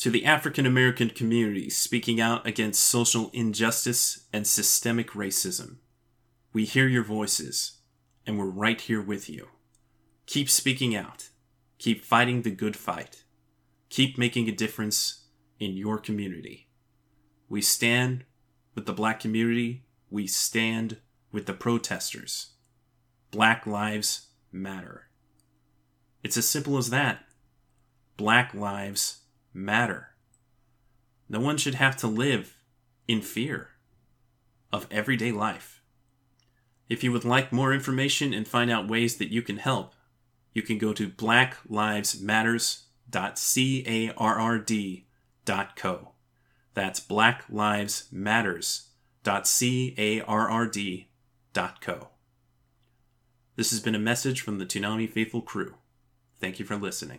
To the African American community speaking out against social injustice and systemic racism, we hear your voices, and we're right here with you. Keep speaking out. Keep fighting the good fight. Keep making a difference in your community. We stand with the black community. We stand with the protesters. Black lives matter. It's as simple as that. Black lives matter. No one should have to live in fear of everyday life. If you would like more information and find out ways that you can help, you can go to blacklivesmatters.carrd.co. That's blacklivesmatters.carrd.co. This has been a message from the Toonami Faithful crew. Thank you for listening.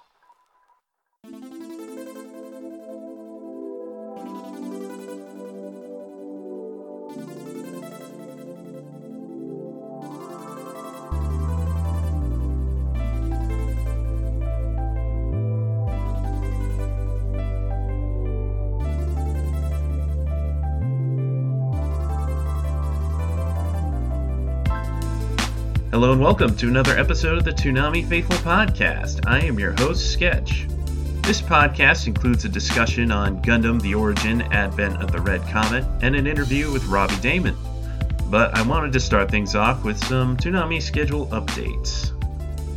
Hello and welcome to another episode of the Toonami Faithful Podcast. I am your host, Sketch. This podcast includes a discussion on Gundam the Origin, Advent of the Red Comet, and an interview with Robbie Daymond. But I wanted to start things off with some Toonami schedule updates.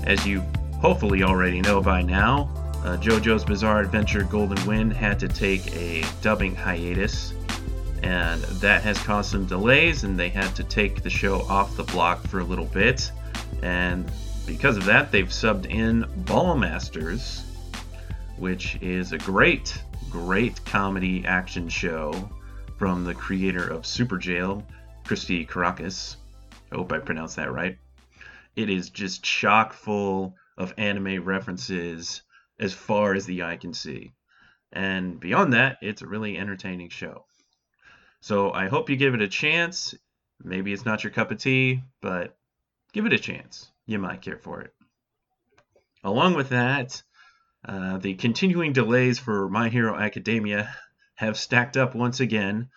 As you hopefully already know by now, uh, JoJo's Bizarre Adventure Golden Wind had to take a dubbing hiatus and that has caused some delays and they had to take the show off the block for a little bit. And because of that they've subbed in Ballmastrz which is a great great comedy action show from the creator of super jail Christy Karacas. I hope i pronounced that right. It is just chock full of anime references as far as the eye can see. And beyond that it's a really entertaining show so I hope you give it a chance. Maybe it's not your cup of tea, but give it a chance. You might care for it. Along with that, uh, the continuing delays for My Hero Academia have stacked up once again.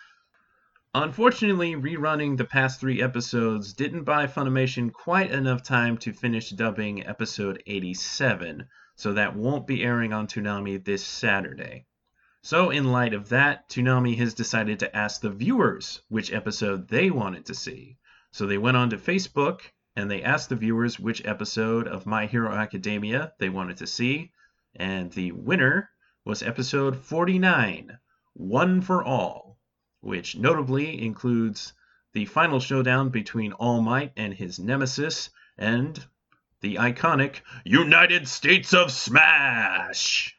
Unfortunately, rerunning the past three episodes didn't buy Funimation quite enough time to finish dubbing episode 87, so that won't be airing on Toonami this Saturday. So, in light of that, Toonami has decided to ask the viewers which episode they wanted to see. So they went on to Facebook and they asked the viewers which episode of My Hero Academia they wanted to see, and the winner was episode 49, One for All, which notably includes the final showdown between All Might and his nemesis, and the iconic United States of Smash!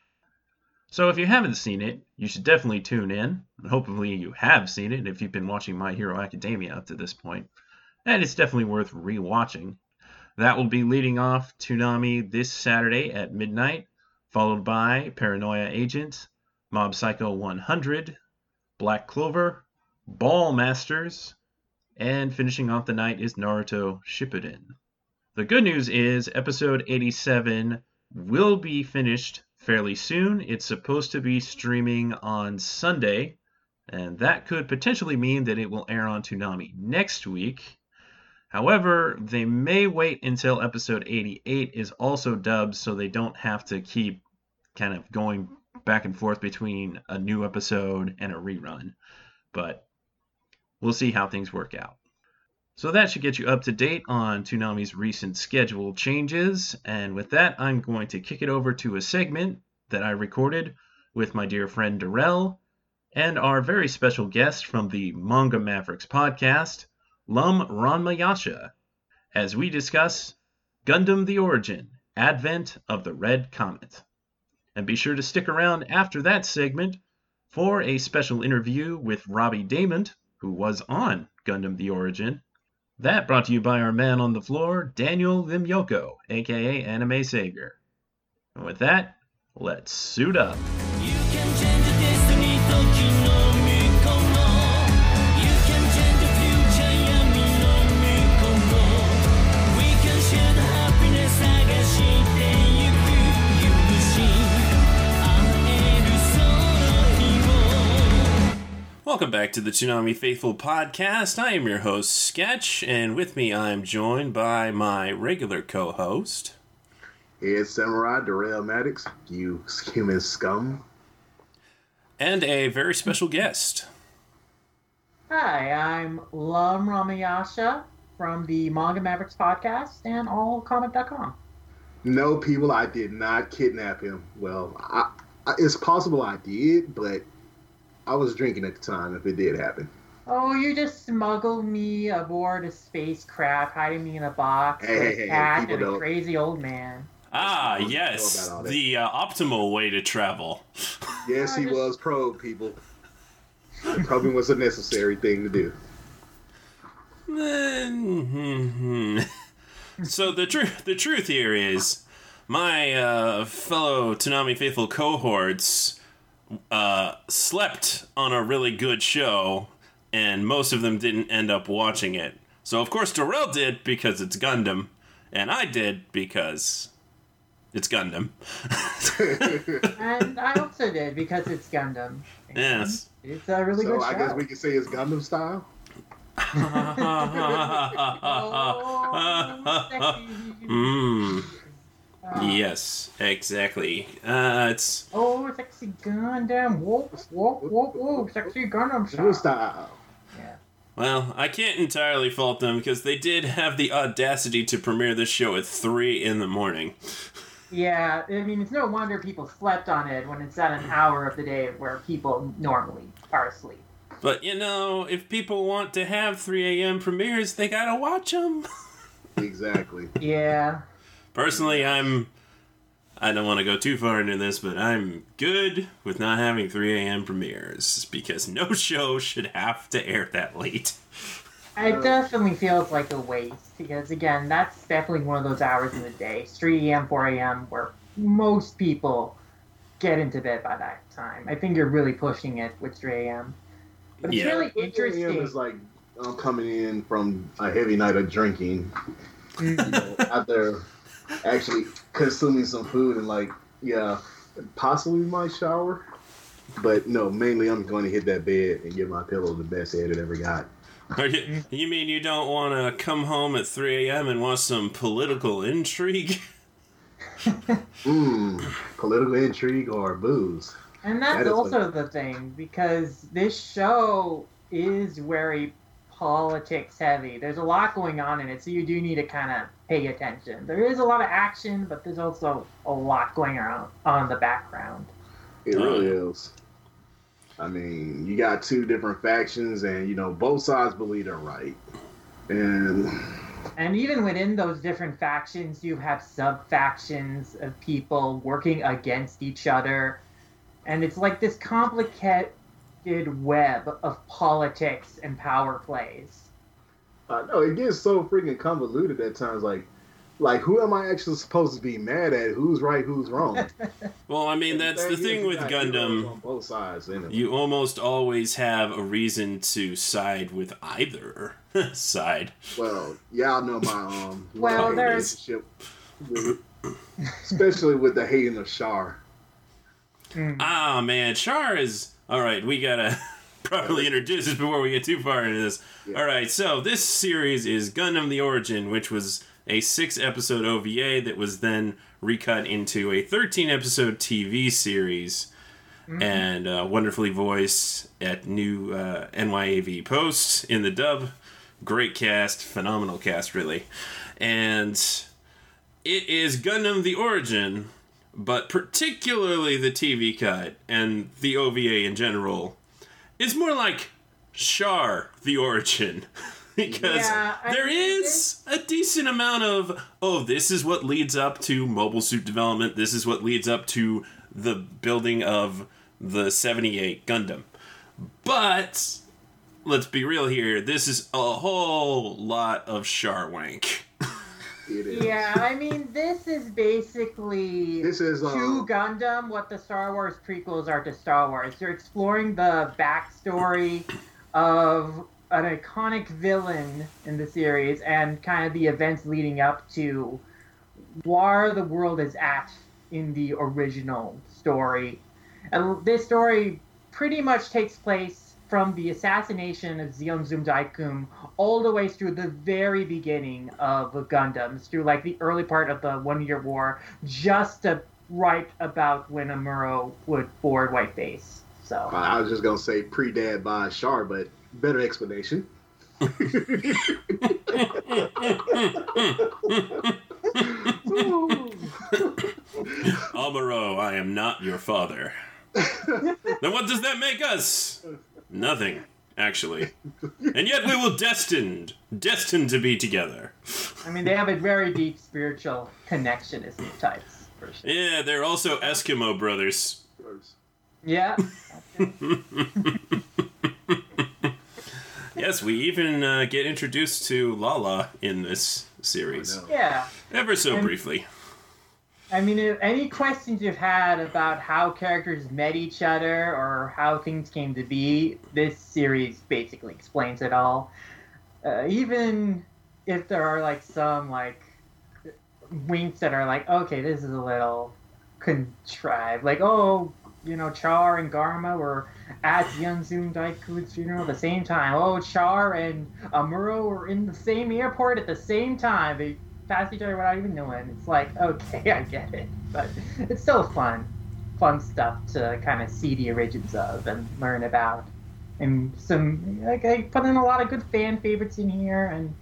So if you haven't seen it, you should definitely tune in. And hopefully you have seen it if you've been watching My Hero Academia up to this point. And it's definitely worth rewatching. That will be leading off Toonami this Saturday at midnight, followed by Paranoia Agent, Mob Psycho 100, Black Clover, Ballmastrz, and finishing off the night is Naruto Shippuden. The good news is episode 87 will be finished fairly soon. It's supposed to be streaming on Sunday, and that could potentially mean that it will air on Toonami next week. However, they may wait until episode 88 is also dubbed so they don't have to keep kind of going back and forth between a new episode and a rerun. But we'll see how things work out. So that should get you up to date on Toonami's recent schedule changes. And with that, I'm going to kick it over to a segment that I recorded with my dear friend Darrell and our very special guest from the Manga Mavericks podcast, Lum Ranmayasha, as we discuss Gundam the Origin Advent of the Red Comet. And be sure to stick around after that segment for a special interview with Robbie Daymond, who was on Gundam the Origin that brought to you by our man on the floor, Daniel Limyoko, aka Anime Savior. And with that, let's suit up. Welcome back to the Toonami Faithful podcast. I am your host, Sketch, and with me I'm joined by my regular co host. It's Samurai Darrell Maddox, you human scum. And a very special guest. Hi, I'm Lum Ramayasha from the Manga Mavericks podcast and allcomic.com. No, people, I did not kidnap him. Well, I, I, it's possible I did, but I was drinking at the time if it did happen. Oh, you just smuggled me aboard a spacecraft, hiding me in a box Hey, with hey, a cat people and a don't- crazy old man. Ah, yes, about all that. the uh, optimal way to travel. Yes, he just- was probe, people. It probably was a necessary thing to do. so the truth, the truth here is, my uh, fellow Toonami faithful cohorts uh, slept on a really good show, and most of them didn't end up watching it. So of course Darrell did because it's Gundam, and I did because it's Gundam. And I also did because it's Gundam. And Yes. It's a really So good show. So, I guess we can say it's Gundam style. Oh, sexy. mm, yes, exactly. Uh, it's Oh, sexy Gundam. Whoop, whoop, whoop, whoop. Sexy Gundam Gundam style. style. Yeah. Well, I can't entirely fault them because they did have the audacity to premiere this show at 3 in the morning. Yeah, I mean, it's no wonder people slept on it when it's at an hour of the day where people normally are asleep. But you know, if people want to have 3 a.m. premieres, they gotta watch them. Exactly. Yeah. Personally, I'm. I don't want to go too far into this, but I'm good with not having 3 a.m. premieres because no show should have to air that late. It definitely feels like a waste because, again, that's definitely one of those hours in the day, 3 a.m., 4 a.m., where most people get into bed by that time. I think you're really pushing it with 3 a.m. But it's Yeah. really 3 a.m. interesting. is like I'm coming in from a heavy night of drinking. Mm. you know, after actually consuming some food and like yeah possibly my shower but no mainly i'm going to hit that bed and give my pillow the best head it ever got Are you, you mean you don't want to come home at 3 a.m. and watch some political intrigue? Mmm, political intrigue or booze And that's is also the thing because this show is very politics heavy. There's a lot going on in it, so you do need to kind of pay attention. There is a lot of action, but there's also a lot going on on the background. it really is i mean you got two different factions and you know both sides believe they're right and And even within those different factions, you have sub factions of people working against each other. And it's like this complicated web of politics and power plays. I know it gets so freaking convoluted at times. Like, like who am I actually supposed to be mad at? Who's right? Who's wrong? Well, I mean, that's the thing with Gundam. on both sides. In it. You almost always have a reason to side with either side. well, y'all know my um Well, there's- relationship, with, especially with the hating of Char. Ah, man, Char is. Alright, we gotta properly introduce this before we get too far into this. Yeah. Alright, so this series is Gundam The Origin, which was a six episode OVA that was then recut into a 13 episode TV series. And uh, wonderfully voiced at new uh, NYAV Post in the dub. Great cast, phenomenal cast, really. And it is Gundam The Origin, but particularly the TV cut and the OVA in general, is more like Char The Origin. because Yeah, I there mean, is a decent amount of, oh, this is what leads up to mobile suit development, this is what leads up to the building of the 78 Gundam. But let's be real here, this is a whole lot of Charwank. It is. Yeah, I mean, this is basically This is to um, Gundam what the Star Wars prequels are to Star Wars. They're exploring the backstory of an iconic villain in the series and kind of the events leading up to where the world is at in the original story. And this story pretty much takes place from the assassination of Zeon Zum Deikun all the way through the very beginning of Gundams, through like the early part of the One Year War, just to right about when Amuro would board White Base. So I was just gonna say pre-dad by Char, but better explanation. Amuro, I am not your father. then what does that make us? Nothing, actually. And yet we will destined, destined to be together. I mean, they have a very deep spiritual connection as types. Sure. Yeah, they're also Eskimo brothers. Yeah. Yes, we even uh, get introduced to Lala in this series. Yeah. Ever so And- briefly. I mean, if any questions you've had about how characters met each other or how things came to be, this series basically explains it all. Uh, even if there are like some like winks that are like, okay, this is a little contrived. Like, oh, you know, Char and Garma were at Yunzun Daiku's funeral at the same time. Oh, Char and Amuro were in the same airport at the same time. They passed each other without even knowing. It's like, okay, I get it. But it's still fun. Fun stuff to kind of see the origins of and learn about. And some, like, I put in a lot of good fan favorites in here, and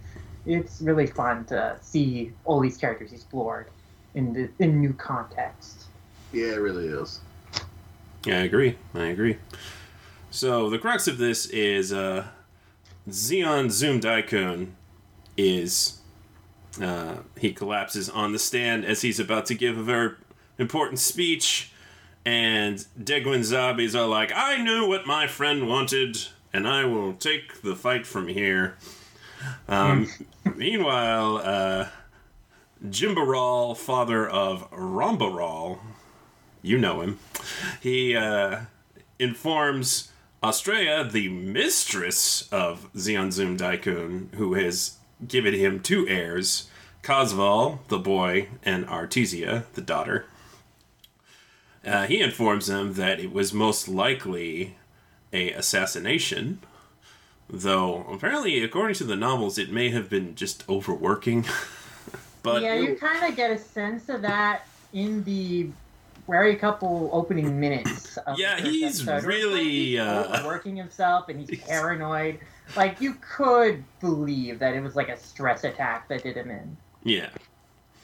it's really fun to see all these characters explored in, the, in new context. Yeah, it really is. Yeah, I agree. I agree. So the crux of this is uh, Zeon Zum Deikun is uh, he collapses on the stand as he's about to give a very important speech, and Degwin Zabis are like, "I knew what my friend wanted, and I will take the fight from here." Um, meanwhile, uh, Jimba Ral, father of Ramba Ral, you know him, he uh, informs Astraia, the mistress of Zeon Zum Deikun, who has given him two heirs, Casval, the boy, and Artesia, the daughter. Uh, he informs them that it was most likely a assassination, though apparently, according to the novels, it may have been just overworking. but yeah, you kind of get a sense of that in the very couple opening minutes. Of Yeah, the first he's episode, where it's like really, he's uh, overworking himself and he's paranoid. Like you could believe that it was like a stress attack that did him in. yeah,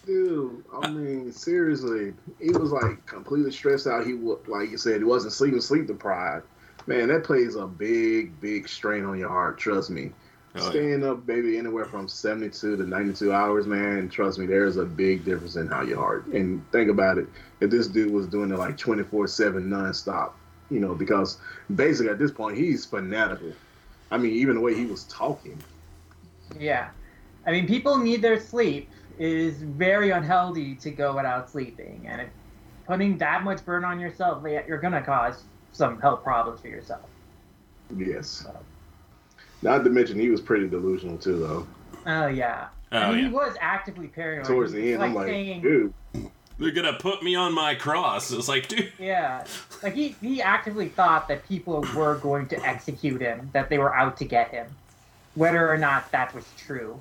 Dude, I mean, seriously, he was like completely stressed out. He wa like you said, he wasn't sleeping, sleep deprived. Man, that plays a big, big strain on your heart. Trust me. Yeah. Staying up, baby, anywhere from seventy-two to ninety-two hours, man. Trust me, there's a big difference in how your heart. And think about it, if this dude was doing it like twenty-four-seven, nonstop, you know, because basically at this point he's fanatical. I mean, even the way he was talking. Yeah, I mean, people need their sleep. It is very unhealthy to go without sleeping, and if putting that much burn on yourself, you're gonna cause some health problems for yourself. Yes. Not to mention he was pretty delusional too, though. Oh yeah. Oh, I mean, yeah. he was actively paranoid. Towards the was, end, I'm like, saying, dude, they're gonna put me on my cross. It's like, dude, Yeah, like he, he actively thought that people were going to execute him, that they were out to get him, whether or not that was true.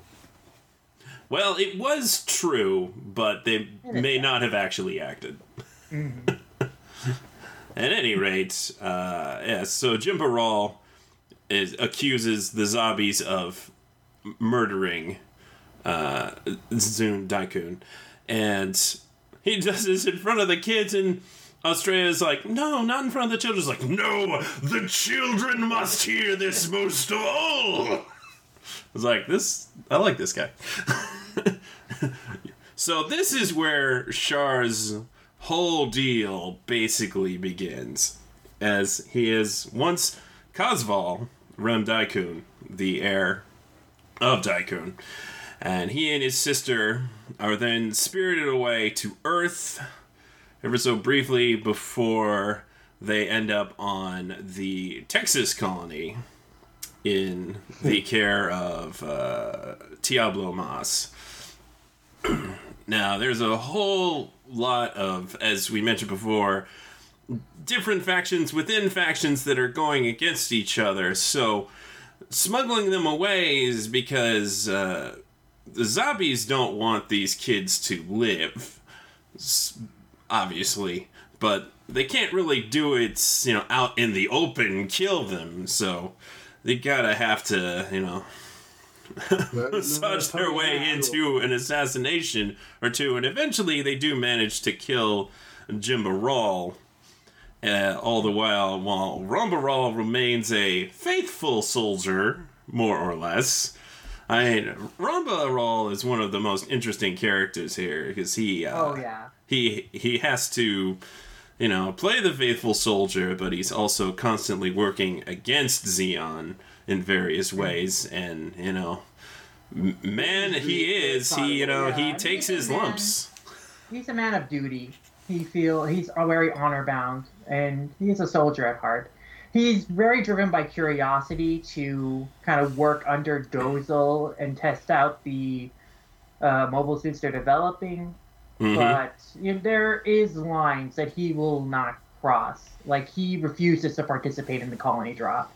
well, it was true, but they may not have actually acted. Mhm. At any rate, uh, yeah, so Jimba Ral is accuses the Zabis of murdering uh, Zum Deikun. And he does this in front of the kids, and Astraia's like, no, not in front of the children. It's like, no, the children must hear this most of all. I was like, this, I like this guy. so this is where Char's whole deal basically begins, as he is once Casval Rem Deikun, the heir of Deikun, and he and his sister are then spirited away to Earth ever so briefly before they end up on the Texas colony in the care of uh, Teabolo Mass. now, there's a whole lot of, as we mentioned before, different factions within factions that are going against each other. So smuggling them away is because uh, the Zabis don't want these kids to live, obviously, but they can't really do it, you know, out in the open, kill them. So they gotta have to, you know, massage their way into an assassination or two, and eventually they do manage to kill Jimba Ral. Uh, all the while, while Ramba Ral remains a faithful soldier, more or less. I mean, Ramba Ral is one of the most interesting characters here because he, uh, Oh yeah. he he has to, you know, play the faithful soldier, but he's also constantly working against Zeon in various ways, and you know, man, he is. He you know he takes his lumps. He's a man of duty. He feel he's very honor bound, and he's a soldier at heart. He's very driven by curiosity to kind of work under Dozle and test out the uh, mobile suits they're developing. Mhm. But you know, there is lines that he will not cross. Like he refuses to participate in the colony drop.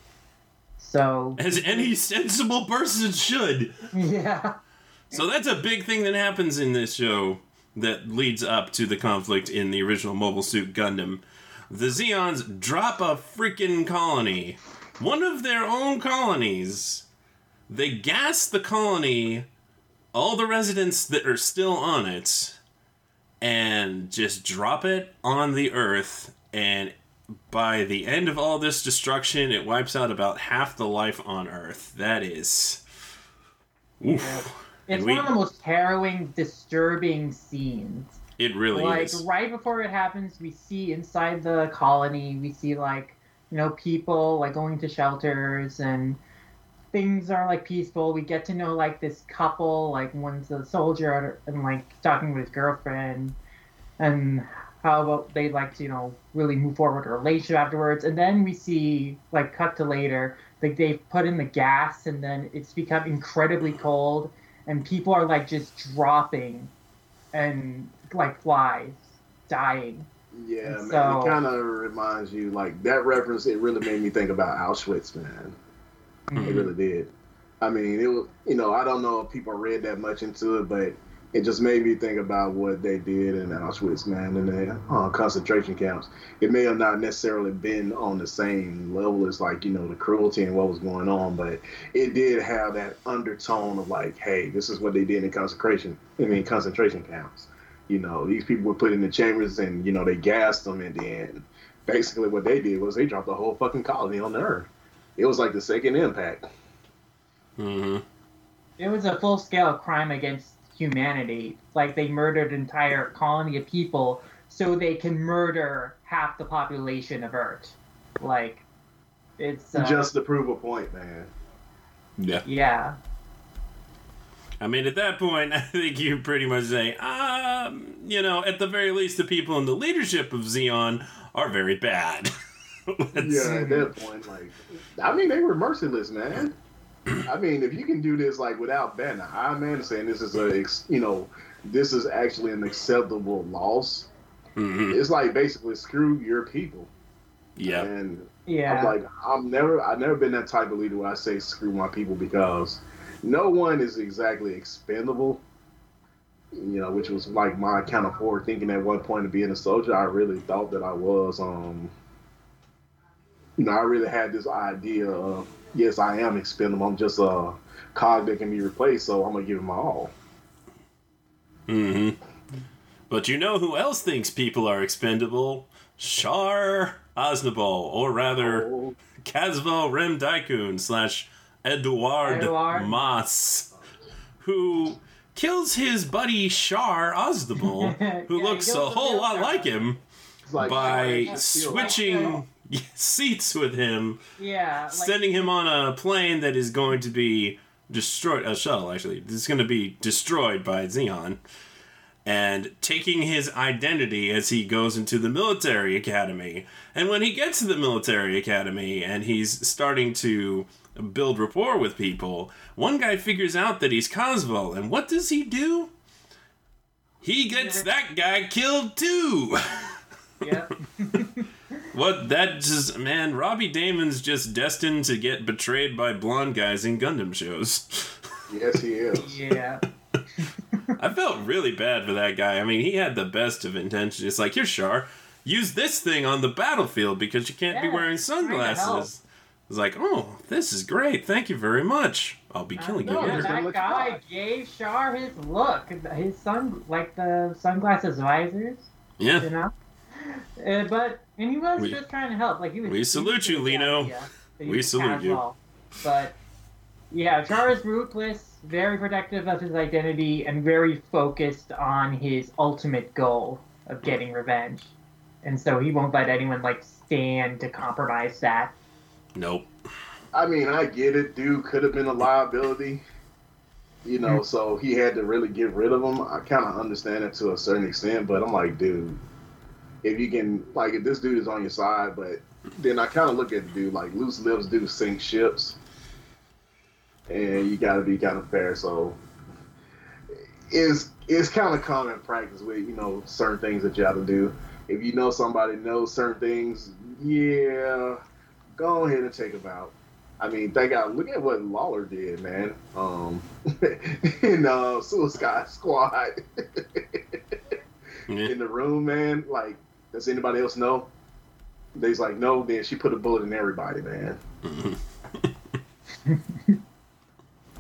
So As any sensible person should. yeah, So that's a big thing that happens in this show that leads up to the conflict in the original Mobile Suit Gundam. The Zeons drop a freaking colony. One of their own colonies. They gas the colony, all the residents that are still on it, and just drop it on the Earth. And by the end of all this destruction, it wipes out about half the life on Earth. That is. Oof. it's we- one of the most harrowing, disturbing scenes. It really is like is. right before it happens we see inside the colony we see like you know people like going to shelters and things are like peaceful we get to know like this couple like one's a soldier and like talking with his girlfriend and how about they like to you know really move forward a relationship afterwards and then we see like cut to later like they've put in the gas and then it's become incredibly cold and people are like just dropping and like flies dying. Yeah, man. So- It kind of reminds you, like that reference. It really made me think about Auschwitz, man. It really did. I mean, it was. You know, I don't know if people read that much into it, but it just made me think about what they did in Auschwitz, man, in the uh, concentration camps. It may have not necessarily been on the same level as like you know the cruelty and what was going on, but it did have that undertone of like, hey, this is what they did in concentration. I mean, concentration camps. You know, these people were put in the chambers and you know they gassed them, and then basically what they did was they dropped the whole fucking colony on the earth. It was like the second impact. hmm It was a full scale crime against humanity. Like they murdered an entire colony of people so they can murder half the population of Earth. Like it's uh, Just to prove a point, man. Yeah. yeah. I mean, at that point, I think you pretty much say, um, you know, at the very least, the people in the leadership of Zeon are very bad. Yeah, at that point, like, I mean, they were merciless, man. I mean, if you can do this like without Ben, I'm man saying this is a, you know, this is actually an acceptable loss. Mhm. It's like basically screw your people. Yeah. And Yeah. I'm like, I'm never, I've never been that type of leader where I say screw my people because no one is exactly expendable. You know, which was like my kind of forward thinking at one point of being a soldier. I really thought that I was, um, you know, I really had this idea of, yes, I am expendable. I'm just a cog that can be replaced, so I'm gonna give it my all. hmm But you know who else thinks people are expendable? Char Aznable, or rather, Oh, Casval Rem Deikun slash Edouard Edouard. Mas, who kills his buddy Char Aznable, who Yeah, looks a whole lot yeah. like him, like by it's still- switching seats with him, yeah. Like, sending him on a plane that is going to be destroyed, a shuttle actually, it's going to be destroyed by Zeon, and taking his identity as he goes into the military academy. And when he gets to the military academy and he's starting to build rapport with people, one guy figures out that he's Cosmo, and what does he do? He gets that guy killed too. yeah. what that just man, Robbie Daymond's just destined to get betrayed by blonde guys in Gundam shows. Yes, he is. Yeah. I felt really bad for that guy. I mean, he had the best of intentions. It's like, here, Char, use this thing on the battlefield because you can't be wearing trying to sunglasses. It's like, oh, this is great. Thank you very much. I'll be killing you no, later. That guy gave Char his look, his sun, like the sunglasses visors, Yeah. you know. Uh, but and he was We- just trying to help. Like he was. we salute you, Lino. the idea that he We was salute you. But yeah, Char is ruthless, very protective of his identity, and very focused on his ultimate goal of getting revenge. And so he won't let anyone like stand to compromise that. Nope. I mean, I get it. Dude could have been a liability, you know, mm-hmm. so he had to really get rid of him. I kind of understand it to a certain extent, but I'm like, dude, if you can, like, if this dude is on your side, but then I kind of look at the dude like loose lips do sink ships, and you got to be kind of fair. So it's it's kind of common practice with you know certain things that you have to do. If you know somebody knows certain things, yeah, go ahead and take them out. I mean, they got look at what Lawler did, man. Um, in uh, Suicide Squad, Yeah. in the room, man. Like, does anybody else know? They's like, no. Then she put a bullet in everybody, man.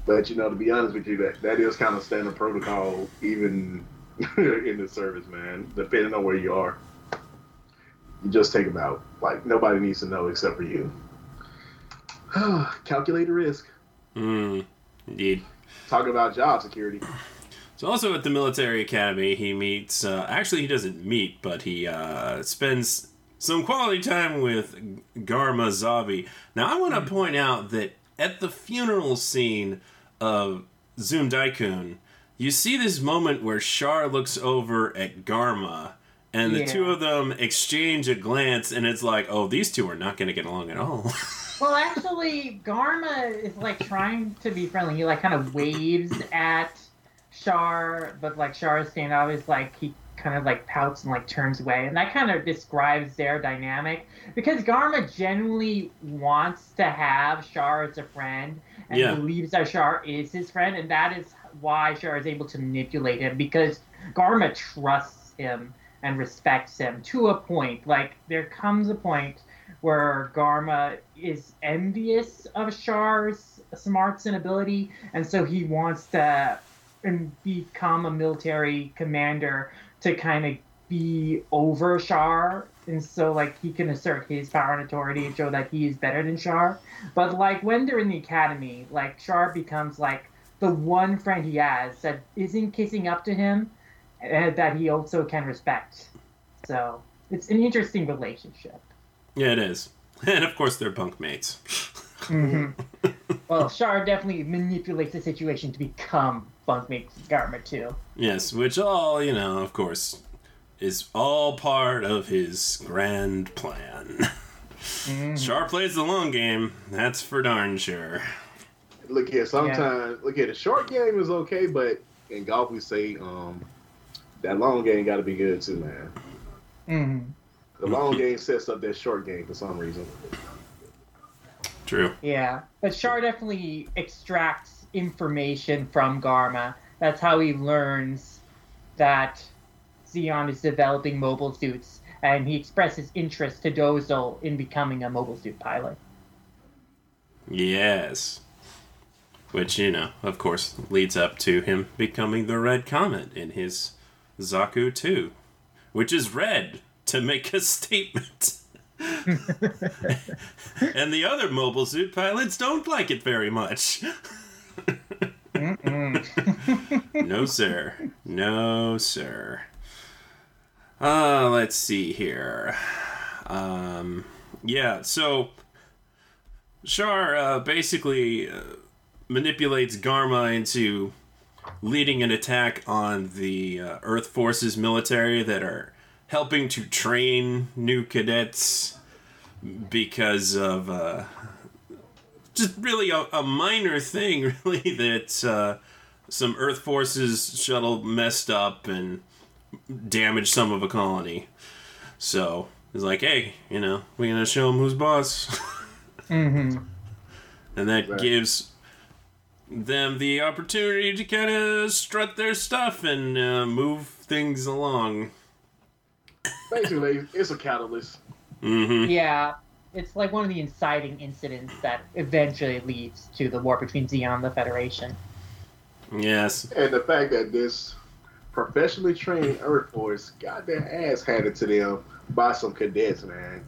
But you know, to be honest with you, that that is kind of standard protocol, even in the service, man. Depending on where you are, you just take them out. Like nobody needs to know except for you. Calculate risk. Mm, indeed. Talk about job security. So also at the military academy, he meets. Uh, actually, he doesn't meet, but he uh, spends some quality time with Garma Zabi. Now, I want to point out that at the funeral scene of Zum Deikun, you see this moment where Char looks over at Garma, and the Yeah. two of them exchange a glance, and it's like, oh, these two are not going to get along at all. Well, actually, Garma is like trying to be friendly. He like kind of waves at Char, but like Char's standoff is like he kind of like pouts and like turns away, and that kind of describes their dynamic because Garma genuinely wants to have Char as a friend and Yeah. believes that Char is his friend, and that is why Char is able to manipulate him because Garma trusts him and respects him to a point. Like there comes a point where Garma is envious of Char's smarts and ability, and so he wants to become a military commander to kind of be over Char, and so like he can assert his power and authority and show that he is better than Char. But like when they're in the academy, like Char becomes like the one friend he has that isn't kissing up to him, Uh, that he also can respect. So it's an interesting relationship. yeah, it is. And of course, they're bunk mates. Mm-hmm. well, Char definitely manipulates the situation to become bunkmate Garma too. Yes, which all, you know, of course, is all part of his grand plan. Mm-hmm. Char plays the long game, that's for darn sure. Look here, sometimes look here. The short game is okay, but in golf we say um, that long game got to be good too, man. Mm-hmm. The long game sets up that short game for some reason. True. Yeah, but Char definitely extracts information from Garma. That's how he learns that Zeon is developing mobile suits, and he expresses interest to Dozle in becoming a mobile suit pilot. Yes. Which, you know, of course, leads up to him becoming the Red Comet in his Zaku 2, which is red to make a statement. and the other mobile suit pilots don't like it very much. no, sir. No, sir. Uh, let's see here. Um, yeah, so Char uh, basically uh, manipulates Garma into leading an attack on the uh, Earth Forces military that are helping to train new cadets because of uh, just really a, a minor thing, really, that uh, some Earth Forces shuttle messed up and damaged some of a colony. So it's like, hey, you know, we're gonna show them who's boss, Mm-hmm. and that Right. gives them the opportunity to kind of strut their stuff and uh, move things along. Basically, it's a catalyst. Mm-hmm. Yeah, it's like one of the inciting incidents that eventually leads to the war between Zeon and the Federation. Yes. And the fact that this professionally trained Earth Force got their ass handed to them by some cadets, man.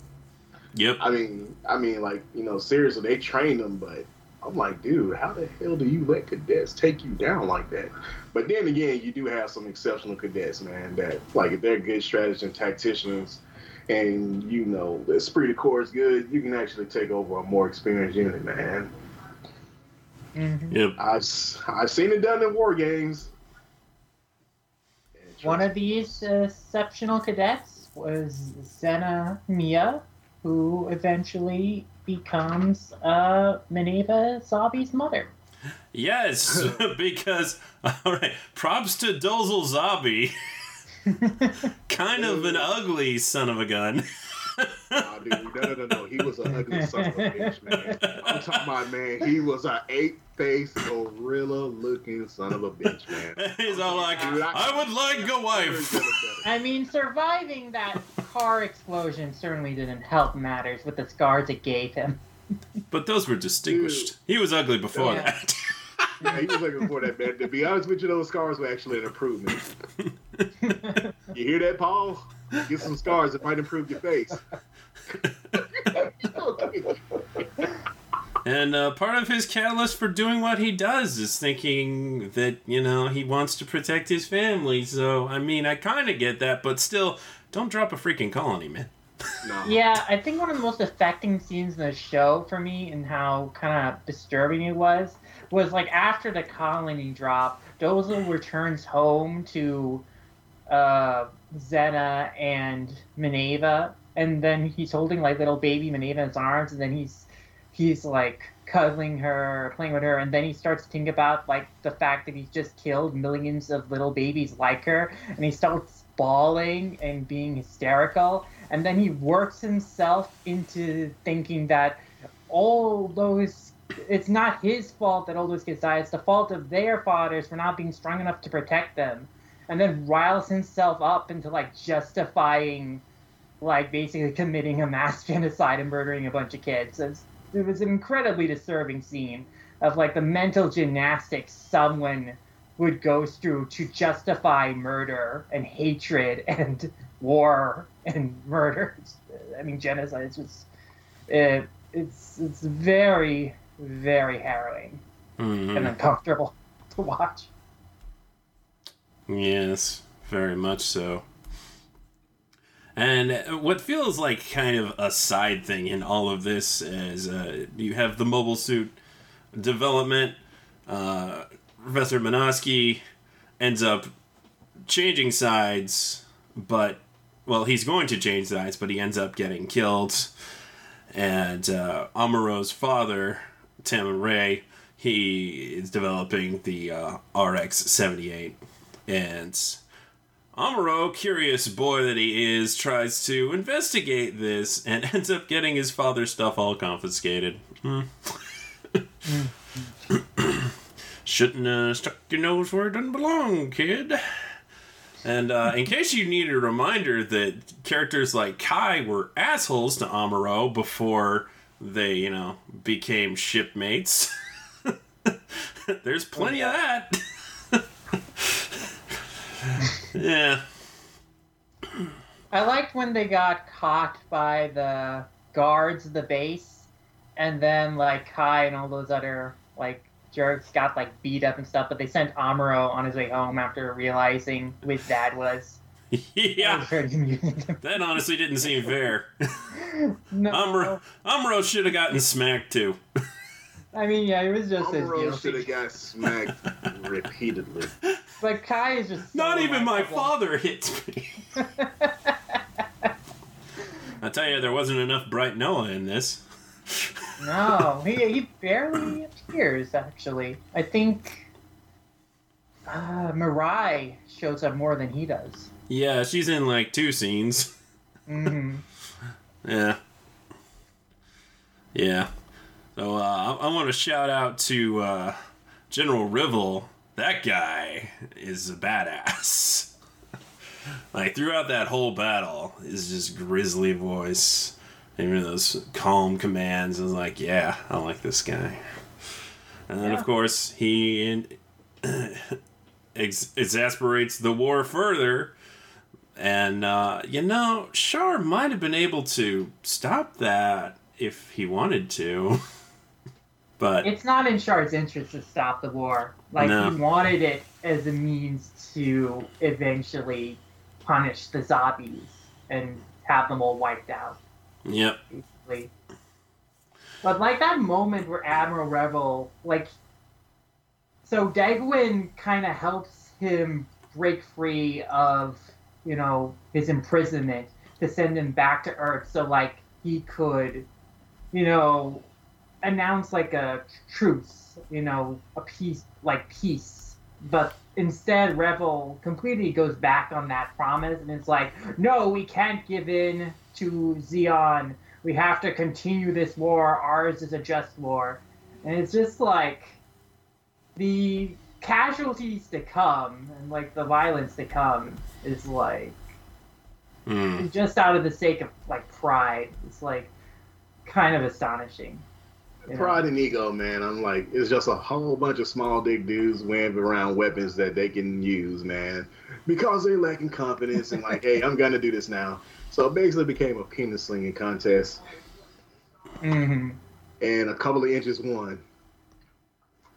Yep. I mean, I mean, like you know, seriously, they trained them, but I'm like, dude, how the hell do you let cadets take you down like that? But then again, you do have some exceptional cadets, man. That like if they're good strategists and tacticians, and you know the esprit de corps is good, you can actually take over a more experienced unit, man. hmm Yep. I've s- I've seen it done in war games. One of these exceptional cadets was Zena Mia, who eventually becomes uh, Mineva Zabi's mother. Yes, because all right. Props to Dozle Zabi. kind of an ugly son of a gun. Nah, dude, no, no, no, no. He was an ugly son of a bitch, man. I'm talking about, man. He was an eight-faced gorilla-looking son of a bitch, man. He's all like, Dude, I would like a wife. I mean, surviving that car explosion certainly didn't help matters with the scars it gave him. But those were distinguished. He was ugly before Yeah. that. Yeah, he was looking for that, man. To be honest with you, those scars were actually an improvement. You hear that, Paul? Get some scars. It might improve your face. And uh, part of his catalyst for doing what he does is thinking that, you know, he wants to protect his family. So, I mean, I kind of get that, but still, don't drop a freaking colony, man. no. Yeah, I think one of the most affecting scenes in the show for me and how kind of disturbing it was was like after the colony drop, Dozle returns home to uh, Zena and Mineva, and then he's holding like little baby Mineva in his arms, and then he's he's like cuddling her, playing with her, and then he starts to think about like the fact that he's just killed millions of little babies like her, and he starts bawling and being hysterical, and then he works himself into thinking that all those it's not his fault that all those kids died, it's the fault of their fathers for not being strong enough to protect them. And then riles himself up into like justifying like basically committing a mass genocide and murdering a bunch of kids. It's, it was an incredibly disturbing scene of like the mental gymnastics someone would go through to justify murder and hatred and war and murder. I mean, genocide is just it, it's it's very very harrowing Mhm. and uncomfortable to watch. Yes, very much so. And what feels like kind of a side thing in all of this is uh, you have the mobile suit development. Uh, Professor Minovsky ends up changing sides, but well, he's going to change sides, but he ends up getting killed. And uh, Amuro's father, Tem Ray, he is developing the uh, RX 78. And Amuro, curious boy that he is, tries to investigate this and ends up getting his father's stuff all confiscated. Hmm. Shouldn't have stuck your nose where it doesn't belong, kid. And uh, in case you needed a reminder that characters like Kai were assholes to Amuro before they, you know, became shipmates, there's plenty of that. yeah. I liked when they got caught by the guards of the base, and then like Kai and all those other like jerks got like beat up and stuff. But they sent Amuro on his way home after realizing who his dad was. Yeah. was very amusing. That honestly didn't seem fair. no, Amuro, Amuro should have gotten smacked too. I mean, yeah, it was just as Amuro should guilty. have got smacked repeatedly. But Kai is just so Not even my likable. father hit me. I tell you, there wasn't enough Bright Noa in this. No, he he barely appears actually. I think uh, Mirai shows up more than he does. Yeah, she's in like two scenes. hmm Yeah. Yeah. So uh, I, I want to shout out to uh, General Revil. That guy is a badass. like throughout that whole battle, is just grisly voice. Even those calm commands. I was like, yeah, I like this guy. And then, Yeah. of course, he ex- exasperates the war further. And, uh, you know, Char might have been able to stop that if he wanted to. but, It's not in Char's interest to stop the war. Like No. he wanted it as a means to eventually punish the Zabis and have them all wiped out. yep. basically. But like that moment where Admiral Revil, like, so Degwin kind of helps him break free of, you know, his imprisonment to send him back to Earth, so like he could, you know, announce like a truce, you know, a peace, like peace. But instead, Revil completely goes back on that promise, and it's like, no, we can't give in to Zeon. We have to continue this war. Ours is a just war. And it's just like the casualties to come and like the violence to come is like Mm. just out of the sake of like pride. It's like kind of astonishing. You know? Pride and ego, man. I'm like, it's just a whole bunch of small dick dudes waving around weapons that they can use, man, because they're lacking confidence and like, hey, I'm gonna do this now. So it basically became a penis slinging contest, Mhm. and a couple of inches won.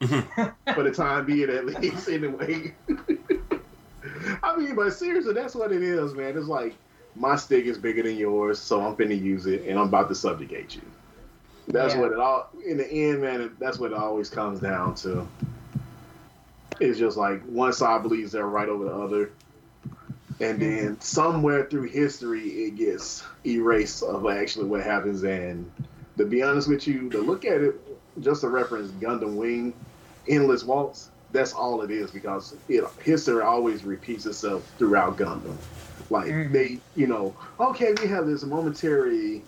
For the time being, at least, anyway. I mean, but seriously, that's what it is, man. It's like my stick is bigger than yours, so I'm finna use it, and I'm about to subjugate you. That's Yeah. what it all. In the end, man, it- that's what it always comes down to. It's just like one side believes they're right over the other, and then somewhere through history, it gets erased of actually what happens. And to be honest with you, to look at it, just to reference Gundam Wing, Endless Waltz, that's all it is because it history always repeats itself throughout Gundam. Like Mhm. they, you know, okay, we have this momentary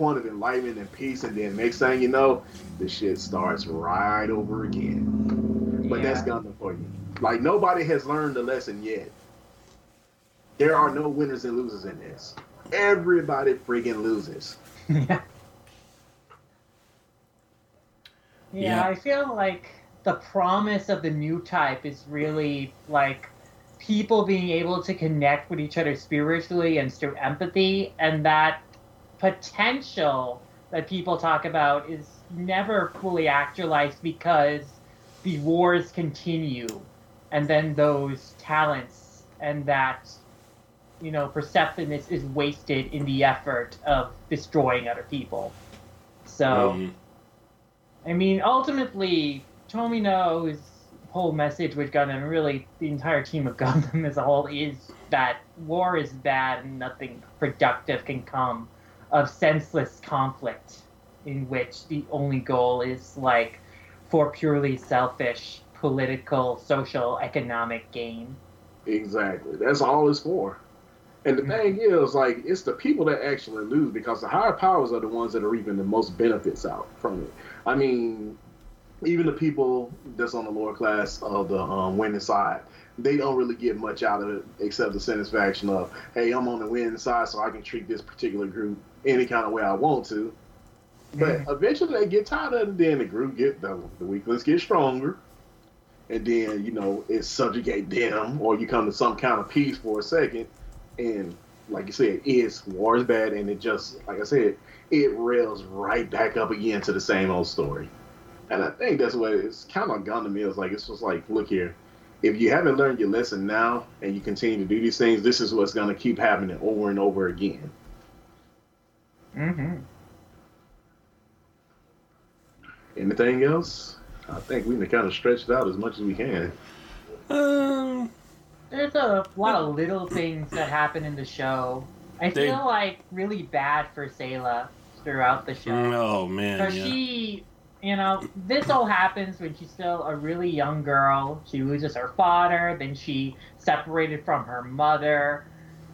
point of enlightenment and peace, and then next thing you know, the shit starts right over again. But that's Yeah. Gundam for you. Like nobody has learned the lesson yet. There are no winners and losers in this. Everybody freaking loses. yeah. Yeah. Yeah, I feel like the promise of the new type is really like people being able to connect with each other spiritually and through empathy, and that potential that people talk about is never fully actualized because the wars continue, and then those talents and that you know perceptiveness is wasted in the effort of destroying other people. So. Mm. I mean, ultimately, Tomino's whole message with Gundam, really the entire team of Gundam as a whole, is that war is bad and nothing productive can come of senseless conflict in which the only goal is like for purely selfish political, social, economic gain. Exactly. That's all it's for. And the thing is, like, it's the people that actually lose because the higher powers are the ones that are reaping the most benefits out from it. I mean, even the people that's on the lower class of the um, winning side, they don't really get much out of it except the satisfaction of, hey, I'm on the winning side, so I can treat this particular group any kind of way I want to. But eventually they get tired of it, then the group get the, the weaklings get stronger, and then you know it subjugate them, or you come to some kind of peace for a second, and like you said, it's war is bad, and it just like I said, it rails right back up again to the same old story. And I think that's what it's kind of gone to me. It's like. It's just like, look here, if you haven't learned your lesson now, and you continue to do these things, this is what's going to keep happening over and over again. Mm-hmm. Anything else? I think we can kind of stretch it out as much as we can. Um, There's a lot of little things that happen in the show. I They- feel like really bad for Sayla throughout the show. oh man, Because yeah. she, you know, this all happens when she's still a really young girl. She loses her father, then she separated from her mother.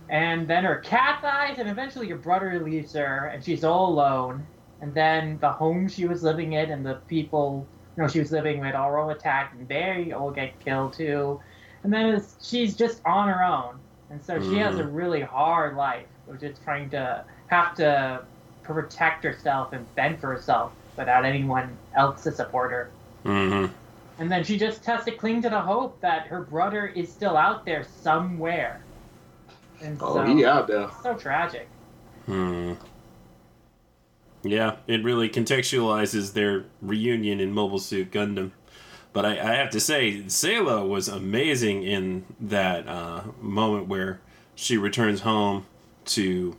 And then her cat dies, and eventually your brother leaves her, and she's all alone. And then the home she was living in and the people you know she was living with are all attacked, and they all get killed too. And then it's, she's just on her own, and so she has a really hard life, of just trying to have to protect herself and fend for herself without anyone else to support her. Mm-hmm. And then she just has to cling to the hope that her brother is still out there somewhere. And Oh, so, he out there. so tragic. Hmm. Yeah, it really contextualizes their reunion in Mobile Suit Gundam. But I, I have to say, Sayla was amazing in that uh, moment where she returns home to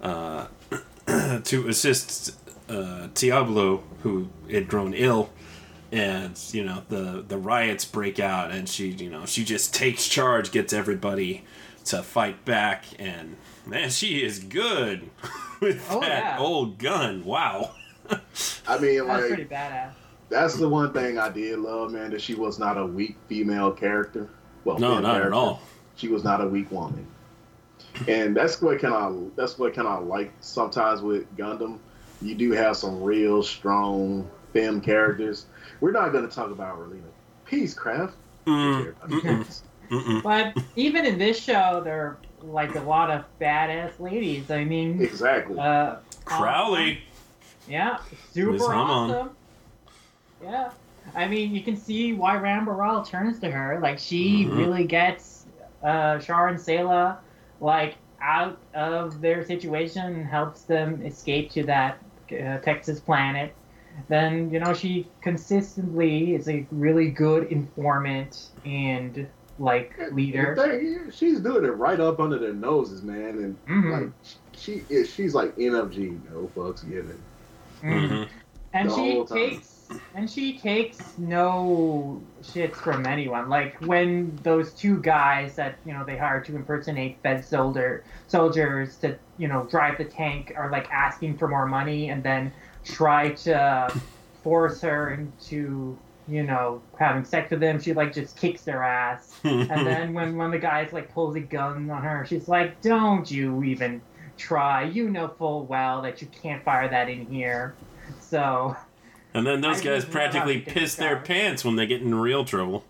uh, to assist uh, Teabolo, who had grown ill, and you know the the riots break out, and she you know she just takes charge, gets everybody to fight back, and man, she is good with Oh, that yeah. old gun. Wow. I mean, That's pretty like badass. that's the one thing I did love, man. That she was not a weak female character. Well, No, female not at all. She was not a weak woman, and that's what kind of that's what kind of like sometimes with Gundam, you do have some real strong femme characters. We're not going to talk about Relena Peacecraft. Mm, Everybody knows. mm-mm. But even in this show, there are like a lot of badass ladies. I mean, Exactly. uh, Crowley. Yeah, super Hamon. awesome. Yeah, I mean, you can see why Ramba Ral turns to her. Like, she Mhm. really gets uh, Char and Sayla like out of their situation and helps them escape to that uh, Texas planet. Then you know she consistently is a really good informant and like leader. Thing she's doing it right up under their noses, man, and Mhm. like she is. She's like NFG, no fucks given. Mhm. Mhm. and the she takes and she takes no shits from anyone like when those two guys that you know they hired to impersonate fed soldier soldiers to you know drive the tank are like asking for more money and then try to force her into you know having sex with them she like just kicks their ass. And then when one of the guys like pulls a gun on her she's like don't you even try. You know full well that you can't fire that in here. So And then those I guys practically piss their pants when they get in real trouble.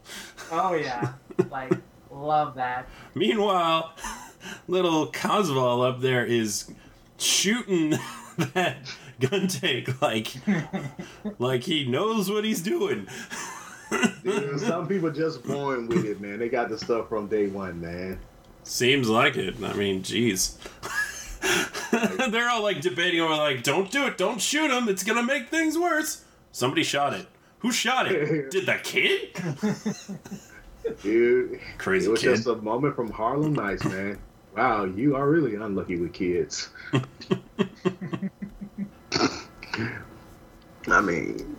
oh yeah. Like love that. Meanwhile, little Casval up there is shooting that gun take like like he knows what he's doing. Dude, some people just born with it, man. They got the stuff from day one, man. Seems like it. I mean, jeez. They're all like debating over like, don't do it, don't shoot him, it's gonna make things worse. Somebody shot it. Who shot it? Did the kid? Dude, Crazy it was kid. just a moment from Harlem Nights, man. Wow, you are really unlucky with kids. I mean,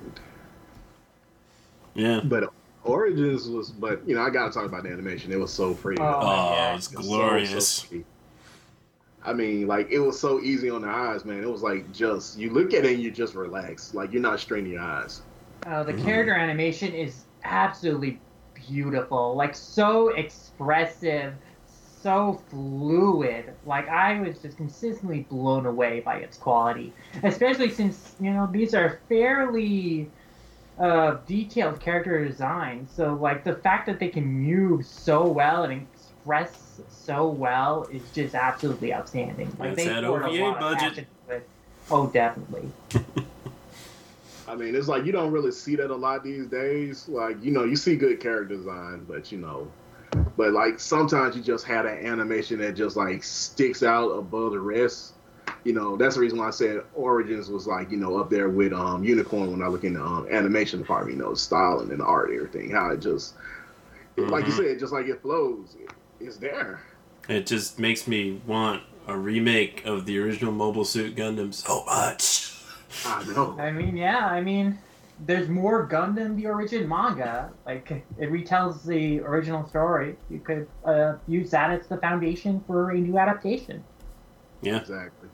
Yeah. but Origins was, but you know, I gotta talk about the animation. It was so pretty. Oh, Oh, yeah. it's It was so, glorious. so pretty. I mean, like it was so easy on the eyes, man. It was like just you look at it and you just relax, like you're not straining your eyes. uh, the Mhm. character animation is absolutely beautiful like so expressive so fluid like i was just consistently blown away by its quality especially since you know these are fairly uh, detailed character designs so like the fact that they can move so well and express so well is just absolutely outstanding like That's they that poured a OVA lot of budget. passion into it. oh definitely I mean, it's like you don't really see that a lot these days. Like, you know, you see good character design, but you know, but like sometimes you just have that animation that just like sticks out above the rest. You know, that's the reason why I said Origins was like, you know, up there with um Unicorn when I look in the um, animation department, you know, styling and the art and everything. How it just, like you Mhm. said, just like it flows, it, it's there. It just makes me want a remake of the original Mobile Suit Gundam so much. I know. I mean, yeah, I mean, there's more Gundam the origin manga. Like, it retells the original story. You could uh, use that as the foundation for a new adaptation. Yeah. Exactly.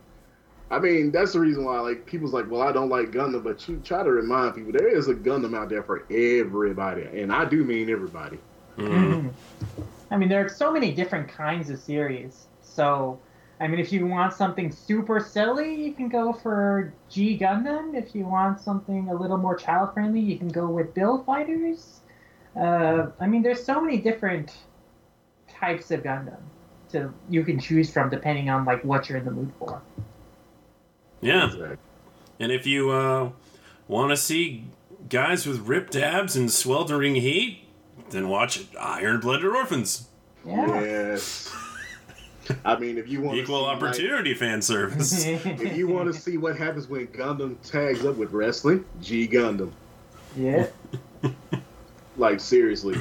I mean, that's the reason why, like, people's like, well, I don't like Gundam, but you try to remind people there is a Gundam out there for everybody, and I do mean everybody. Mm. I mean, there are so many different kinds of series. So, I mean, if you want something super silly, you can go for G Gundam. If you want something a little more child friendly, you can go with Build Fighters. Uh, I mean, there's so many different types of Gundam to you can choose from depending on like what you're in the mood for. Yeah. And if you uh, want to see guys with ripped abs and sweltering heat, then watch Iron Blooded Orphans. Yeah. Yes. I mean, if you want Equal opportunity fan service. if you want to see what happens when Gundam tags up with wrestling, G Gundam. yeah. Like seriously.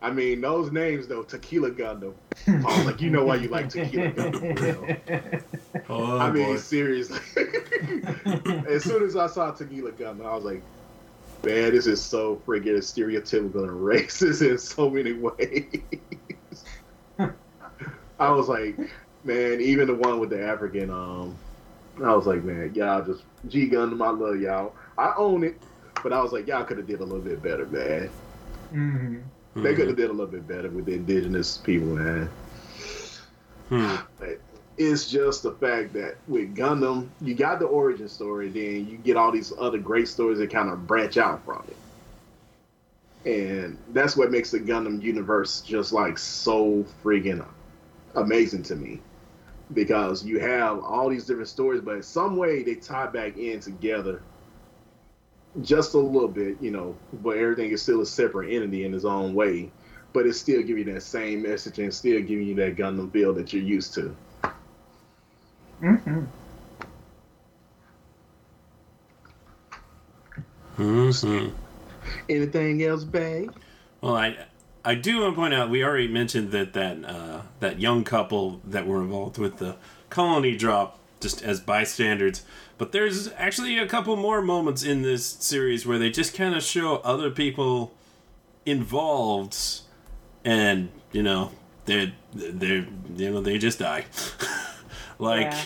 I mean, those names though, Tequila Gundam. Oh, like you know why you like Tequila Gundam. For real. oh, I mean, boy. seriously. as soon as I saw Tequila Gundam, I was like, man, this is so friggin' stereotypical and racist in so many ways. I was like, man, even the one with the African, um, I was like, man, y'all just G Gundam, I love y'all. I own it, but I was like, y'all could have did a little bit better, man. Mhm. They could have did a little bit better with the indigenous people, man. Hmm. It's just the fact that with Gundam, you got the origin story, then you get all these other great stories that kind of branch out from it. And that's what makes the Gundam universe just like so friggin' amazing to me. Because you have all these different stories, but in some way they tie back in together just a little bit, you know, but everything is still a separate entity in its own way. But it's still giving you that same message and still giving you that Gundam feel that you're used to. Mm-hmm. Mm-hmm. Anything else, babe? Well, I I do want to point out we already mentioned that that uh, that young couple that were involved with the colony drop just as bystanders. But there's actually a couple more moments in this series where they just kind of show other people involved, and you know they they you know they just die, like Yeah.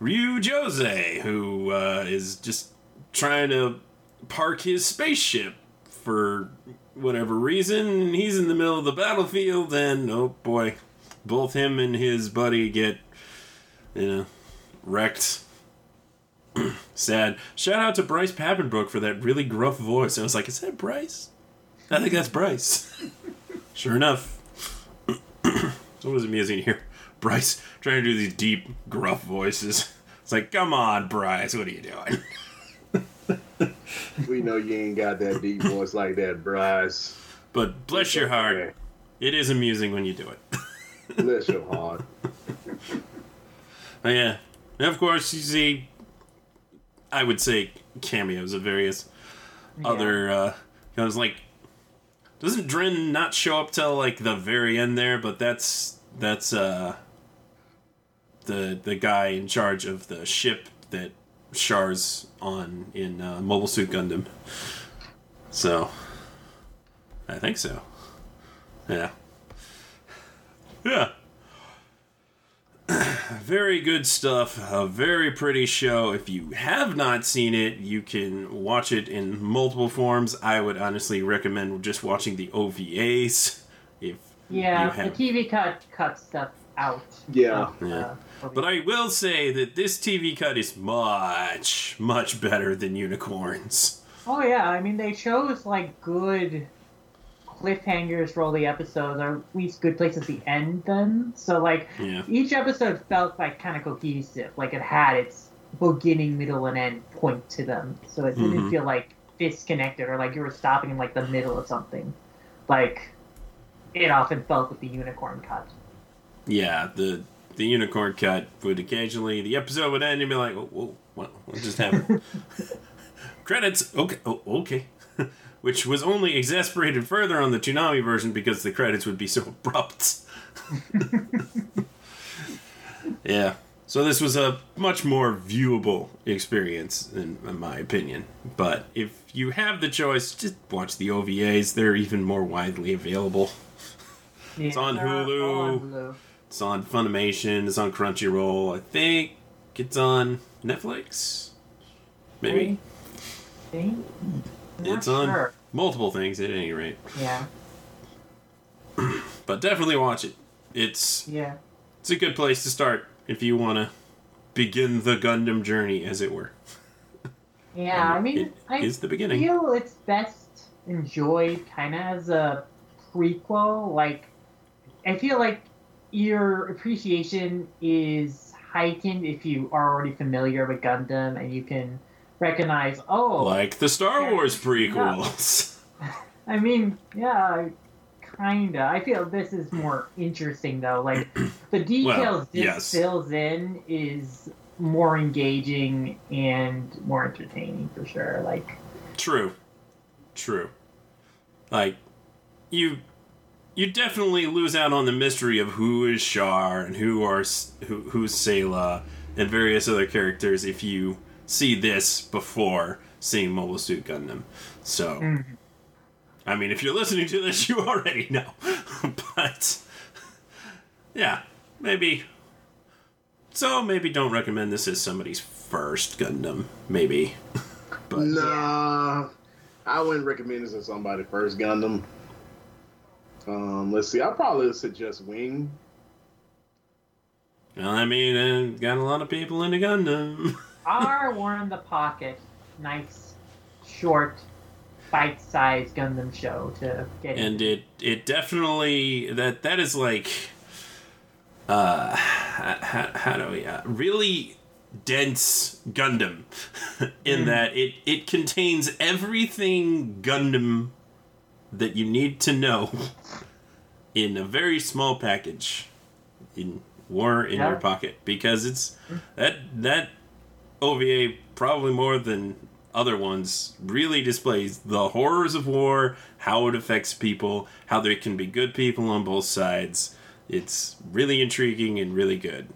Ryu Jose, who uh, is just trying to park his spaceship for whatever reason. He's in the middle of the battlefield, and oh boy, both him and his buddy get, you know, wrecked. Sad. Shout out to Bryce Papenbrook for that really gruff voice. I was like, is that Bryce? I think that's Bryce. sure enough. so it was amusing to hear Bryce trying to do these deep, gruff voices. It's like, come on, Bryce, what are you doing? We know you ain't got that deep voice like that, Bryce. But bless your heart, it is amusing when you do it. Bless your heart. Oh, yeah. And of course, you see, I would say cameos of various other, uh, I was like, doesn't Dren not show up till like the very end there? But that's, that's, uh, the, the guy in charge of the ship that Char's on in uh, Mobile Suit Gundam. So, I think so. Yeah. Yeah. Very good stuff. A very pretty show. If you have not seen it, you can watch it in multiple forms. I would honestly recommend just watching the OVAs. If Yeah, the. TV cut cut stuff out. Yeah. of, Yeah. uh, But. I will say that this TV cut is much, much better than Unicorns. Oh yeah, I mean they chose like good cliffhangers for all the episodes, or at least good places to end them. So like Yeah. each episode felt like kind of cohesive, like it had its beginning, middle, and end point to them. So it didn't Mhm. feel like disconnected or like you were stopping in like the middle of something. Like it often felt with the unicorn cut. Yeah, the the unicorn cut would occasionally the episode would end and be like, oh, whoa, what, what just happened? credits. Okay, oh, okay. Which was only exasperated further on the Toonami version because the credits would be so abrupt. yeah. So this was a much more viewable experience, in, in my opinion. But if you have the choice, just watch the OVAs. They're even more widely available. It's on Hulu. Hulu. It's on Funimation. It's on Crunchyroll. I think it's on Netflix. Maybe it's on sure. multiple things at any rate. Yeah, But definitely watch it. It's yeah. it's a good place to start if you want to begin the Gundam journey, as it were. Yeah, I mean, it I is the beginning. feel it's best enjoyed kind of as a prequel. Like, I feel like your appreciation is heightened if you are already familiar with Gundam and you can recognize, oh, Like the Star Wars prequels. I mean, yeah, kinda. I feel this is more interesting though. Like the details this yes. fills in is more engaging and more entertaining for sure. Like, True. True. Like you you definitely lose out on the mystery of who is Char and who are who who's Sayla and various other characters if you see this before seeing Mobile Suit Gundam. So Mhm. I mean if you're listening to this you already know. but yeah, maybe so maybe don't recommend this as somebody's first Gundam, maybe. But Nah, I wouldn't recommend this as somebody first Gundam. Um, let's see. I'd probably suggest Wing. I mean, uh, got a lot of people into Gundam. our War in the Pocket, nice, short, bite-sized Gundam show to get and into. it it definitely that that is like uh how, how do we uh, really dense Gundam in that it it contains everything Gundam that you need to know in a very small package in War in Yeah. Your Pocket because it's that that OVA probably more than other ones really displays the horrors of war, how it affects people, how there can be good people on both sides. It's really intriguing and really good.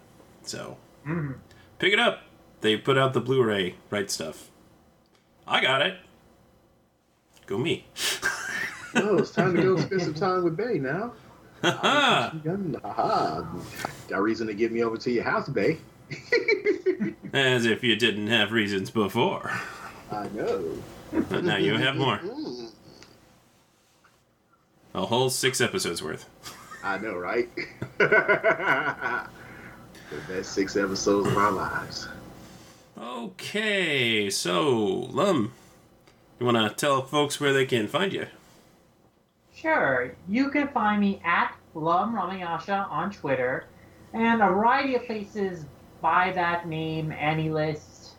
So, Mhm. pick it up. They put out the Blu-ray, right stuff. I got it. Go me. Oh, it's time to go spend some time with Bay now. Haha. Haha. Got reason to get me over to your house, Bay. As if you didn't have reasons before. I know. But now you have more. A whole six episodes worth. I know, right? the best six episodes of our lives. Okay, so Lum, you want to tell folks where they can find you? Sure, you can find me at Lum Ramayasha on Twitter, and a variety of places by that name, AniList,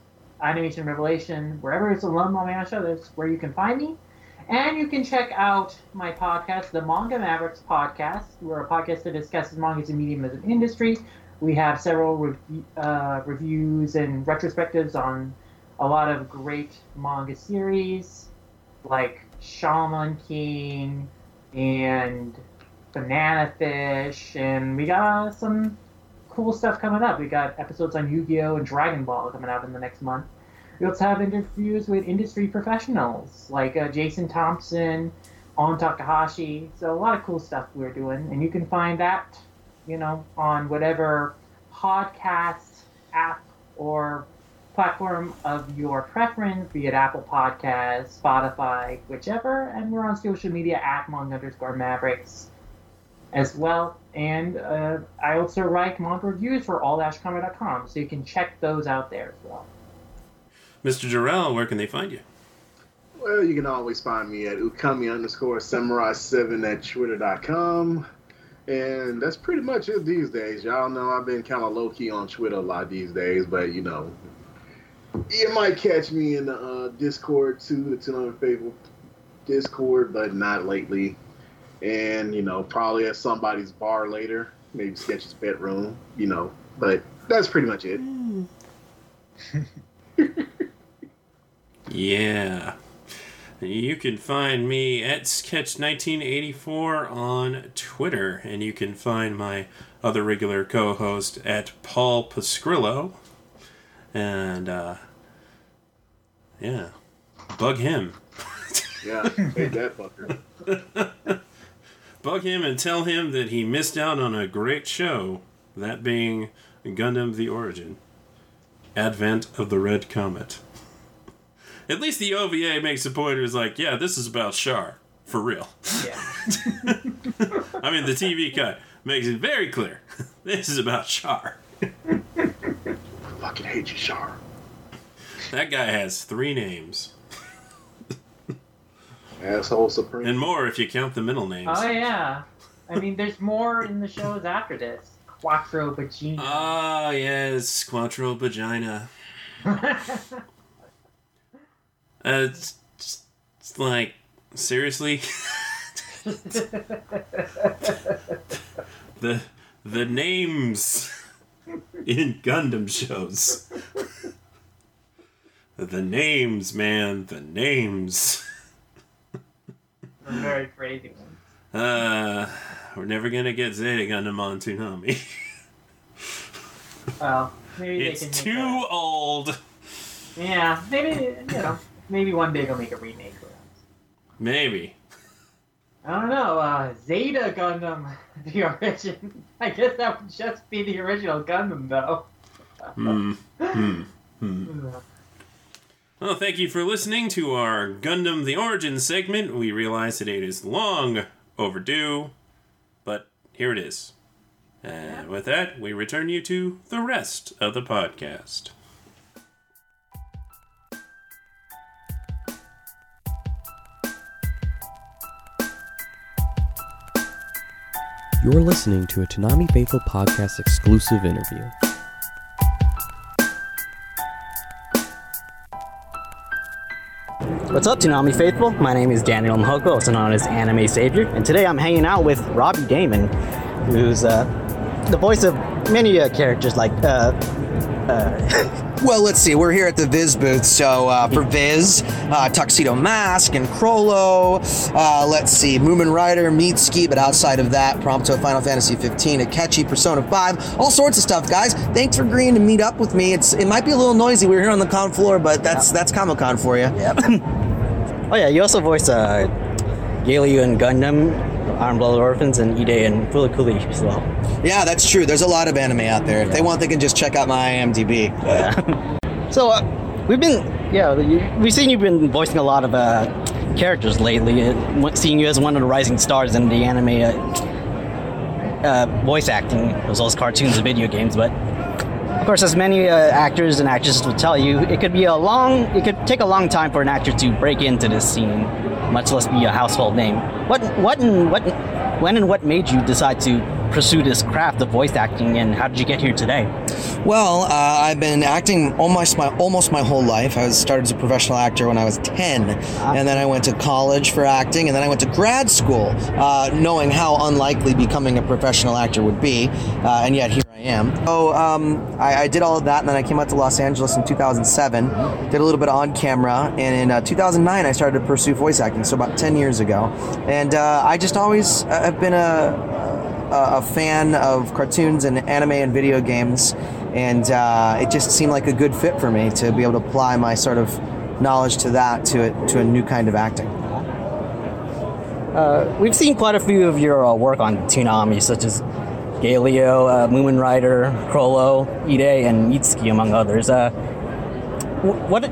Animation Revelation, wherever it's Lum Ramayasha, that's where you can find me. And you can check out my podcast, the Manga Mavericks Podcast. We're a podcast that discusses manga as a medium as an industry. We have several rev- uh, reviews and retrospectives on a lot of great manga series, like Shaman King and Banana Fish, and we got some cool stuff coming up. We got episodes on Yu-Gi-Oh! and Dragon Ball coming out in the next month. We also have interviews with industry professionals like uh, Jason Thompson, On Takahashi. So a lot of cool stuff we're doing, and you can find that, you know, on whatever podcast app or platform of your preference, be it Apple Podcasts, Spotify, whichever. And we're on social media at Mong underscore Mavericks as well. And uh, I also write manga reviews for all-comic.com, so you can check those out there as well. Mr. Jarrell, where can they find you? Well, you can always find me at ukami underscore samurai7 at twitter.com. And that's pretty much it these days. Y'all know I've been kind of low key on Twitter a lot these days, but you know, you might catch me in the uh, Discord too, the 200 Faithful Discord, but not lately. And, you know, probably at somebody's bar later, maybe Sketch's bedroom, you know, but that's pretty much it. Yeah. You can find me at Sketch1984 on Twitter, and you can find my other regular co host at Paul Pascrillo. And, uh, yeah, bug him. Yeah, hey, that fucker. Bug him and tell him that he missed out on a great show, that being Gundam the Origin Advent of the Red Comet. At least the OVA makes a point who's like, yeah, this is about Char. For real. Yeah. I mean, the TV cut makes it very clear This is about Char. Fucking hate you, Char. That guy has three names. Asshole Supreme. And more if you count the middle names. Oh yeah. I mean, there's more in the shows after this. Quattro Bajeena. Ah, yes, Quattro Vagina. Uh, it's, just- it's like, seriously? the the names in Gundam shows. The names, man, the names. Very crazy ones. Uh, we're never gonna get Zeta Gundam on Toonami. Well, maybe it's they can too old. Yeah, maybe you know, maybe one day they'll make a remake. Maybe. I don't know. Uh, Zeta Gundam, the origin. I guess that would just be the original Gundam, though. Hmm. Hmm. Hmm. Well, thank you for listening to our Gundam the Origin segment. We realize that it is long overdue, but here it is. And with that, we return you to the rest of the podcast. You're listening to a Toonami Faithful podcast exclusive interview. What's up, Toonami Faithful? My name is Daniel Mhoko, also known as Anime Savior, and today I'm hanging out with Robbie Daymond, who's uh, the voice of many uh, characters like uh, Well, let's see. We're here at the Viz booth. So uh, for Viz, uh, Tuxedo Mask and Chrollo. Uh, let's see. Mumen Rider, Mitsuki, but outside of that, Prompto, Final Fantasy 15, Akechi, Persona 5, all sorts of stuff, guys. Thanks for agreeing to meet up with me. It's it might be a little noisy. We're here on the con floor, but that's that's Comic Con for you. Yep. oh yeah, you also voice uh, Gaelio and Gundam, Iron Blooded Orphans, and Ide and Fula Kuli as well. Yeah, that's true. There's a lot of anime out there. If they want, they can just check out my IMDb. Yeah. So uh, we've been, yeah, you- we've seen you've been voicing a lot of uh, characters lately. Uh, seeing you as one of the rising stars in the anime uh, uh, voice acting, as well as cartoons and video games. But of course, as many uh, actors and actresses will tell you, it could be a long, it could take a long time for an actor to break into this scene, much less be a household name. What, what, and what, when and what made you decide to pursue this craft of voice acting, and how did you get here today? Well, uh, I've been acting almost my almost my whole life. I was started as a professional actor when I was ten, and then I went to college for acting, and then I went to grad school, uh, knowing how unlikely becoming a professional actor would be, uh, and yet here I am. So um, I, I did all of that, and then I came out to Los Angeles in 2007. Did a little bit on camera, and in uh, 2009 I started to pursue voice acting. So about 10 years ago, and uh, I just always uh, have been a a, a fan of cartoons and anime and video games, and uh, it just seemed like a good fit for me to be able to apply my sort of knowledge to that to it to a new kind of acting. Uh, we've seen quite a few of your uh, work on Toonami, such as Gaelio, uh, Mumen Rider, Chrollo, Ide, and Mitsuki, among others. Uh, what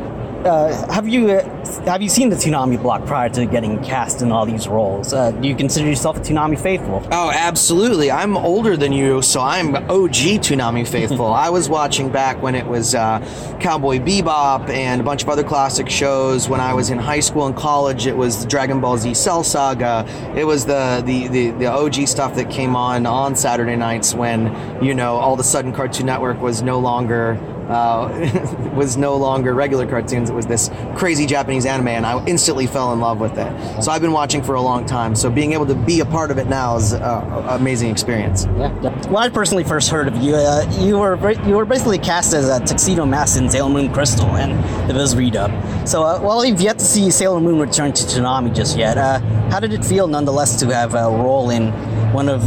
uh, have you uh, have you seen the Toonami block prior to getting cast in all these roles? Uh, do you consider yourself a Toonami faithful? Oh, absolutely. I'm older than you, so I'm OG Toonami faithful. I was watching back when it was uh, Cowboy Bebop and a bunch of other classic shows. When I was in high school and college, it was the Dragon Ball Z Cell Saga. It was the, the, the, the OG stuff that came on on Saturday nights when, you know, all of a sudden Cartoon Network was no longer uh, was no longer regular cartoons. It was this crazy Japanese anime, and I instantly fell in love with it. So I've been watching for a long time. So being able to be a part of it now is an amazing experience. Yeah. When I personally first heard of you, uh, you were you were basically cast as a tuxedo mask in Sailor Moon Crystal and the Viz redub. So uh, while you've yet to see Sailor Moon return to Toonami just yet, uh, how did it feel nonetheless to have a role in one of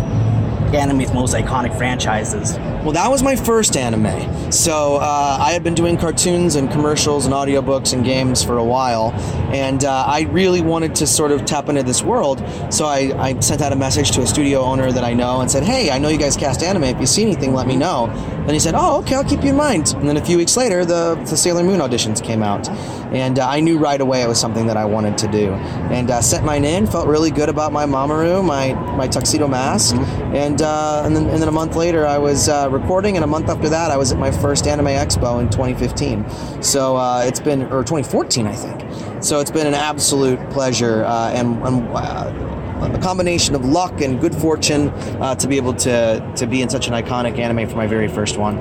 anime's most iconic franchises? Well, that was my first anime. So uh, I had been doing cartoons and commercials and audiobooks and games for a while, and uh, I really wanted to sort of tap into this world. So I, I sent out a message to a studio owner that I know and said, "Hey, I know you guys cast anime. If you see anything, let me know." And he said, "Oh, okay, I'll keep you in mind." And then a few weeks later, the, the Sailor Moon auditions came out, and uh, I knew right away it was something that I wanted to do. And uh, sent mine in. Felt really good about my Mamoru, my my tuxedo mask, and uh, and then and then a month later, I was uh, recording, and a month after that, I was at my first Anime Expo in 2015. So uh, it's been or 2014, I think. So it's been an absolute pleasure, uh, and. and uh, a combination of luck and good fortune uh, to be able to to be in such an iconic anime for my very first one.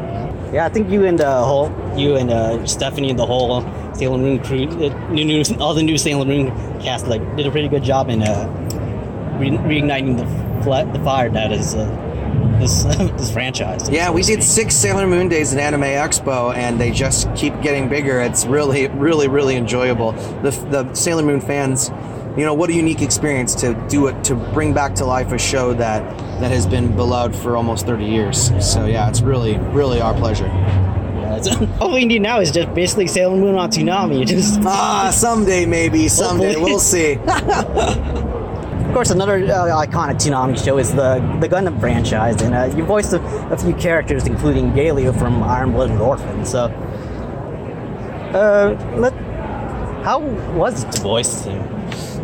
Yeah, I think you and the whole, you and uh, Stephanie and the whole Sailor Moon crew, the new, new, all the new Sailor Moon cast, like did a pretty good job in uh, re- reigniting the fla- the fire that is uh, this this franchise. Yeah, we did six Sailor Moon days at Anime Expo, and they just keep getting bigger. It's really, really, really enjoyable. The, the Sailor Moon fans, you know, what a unique experience to do it to bring back to life a show that that has been beloved for almost 30 years. So yeah, it's really, really our pleasure. All we need now is just basically Sailor Moon on Toonami. Just Ah, someday maybe, someday we'll see. Of course, another uh, iconic Toonami show is the the Gundam franchise, and uh, you voiced a, a few characters, including Gaelio from Iron Blooded Orphan. So, uh, let, how was it to voice him?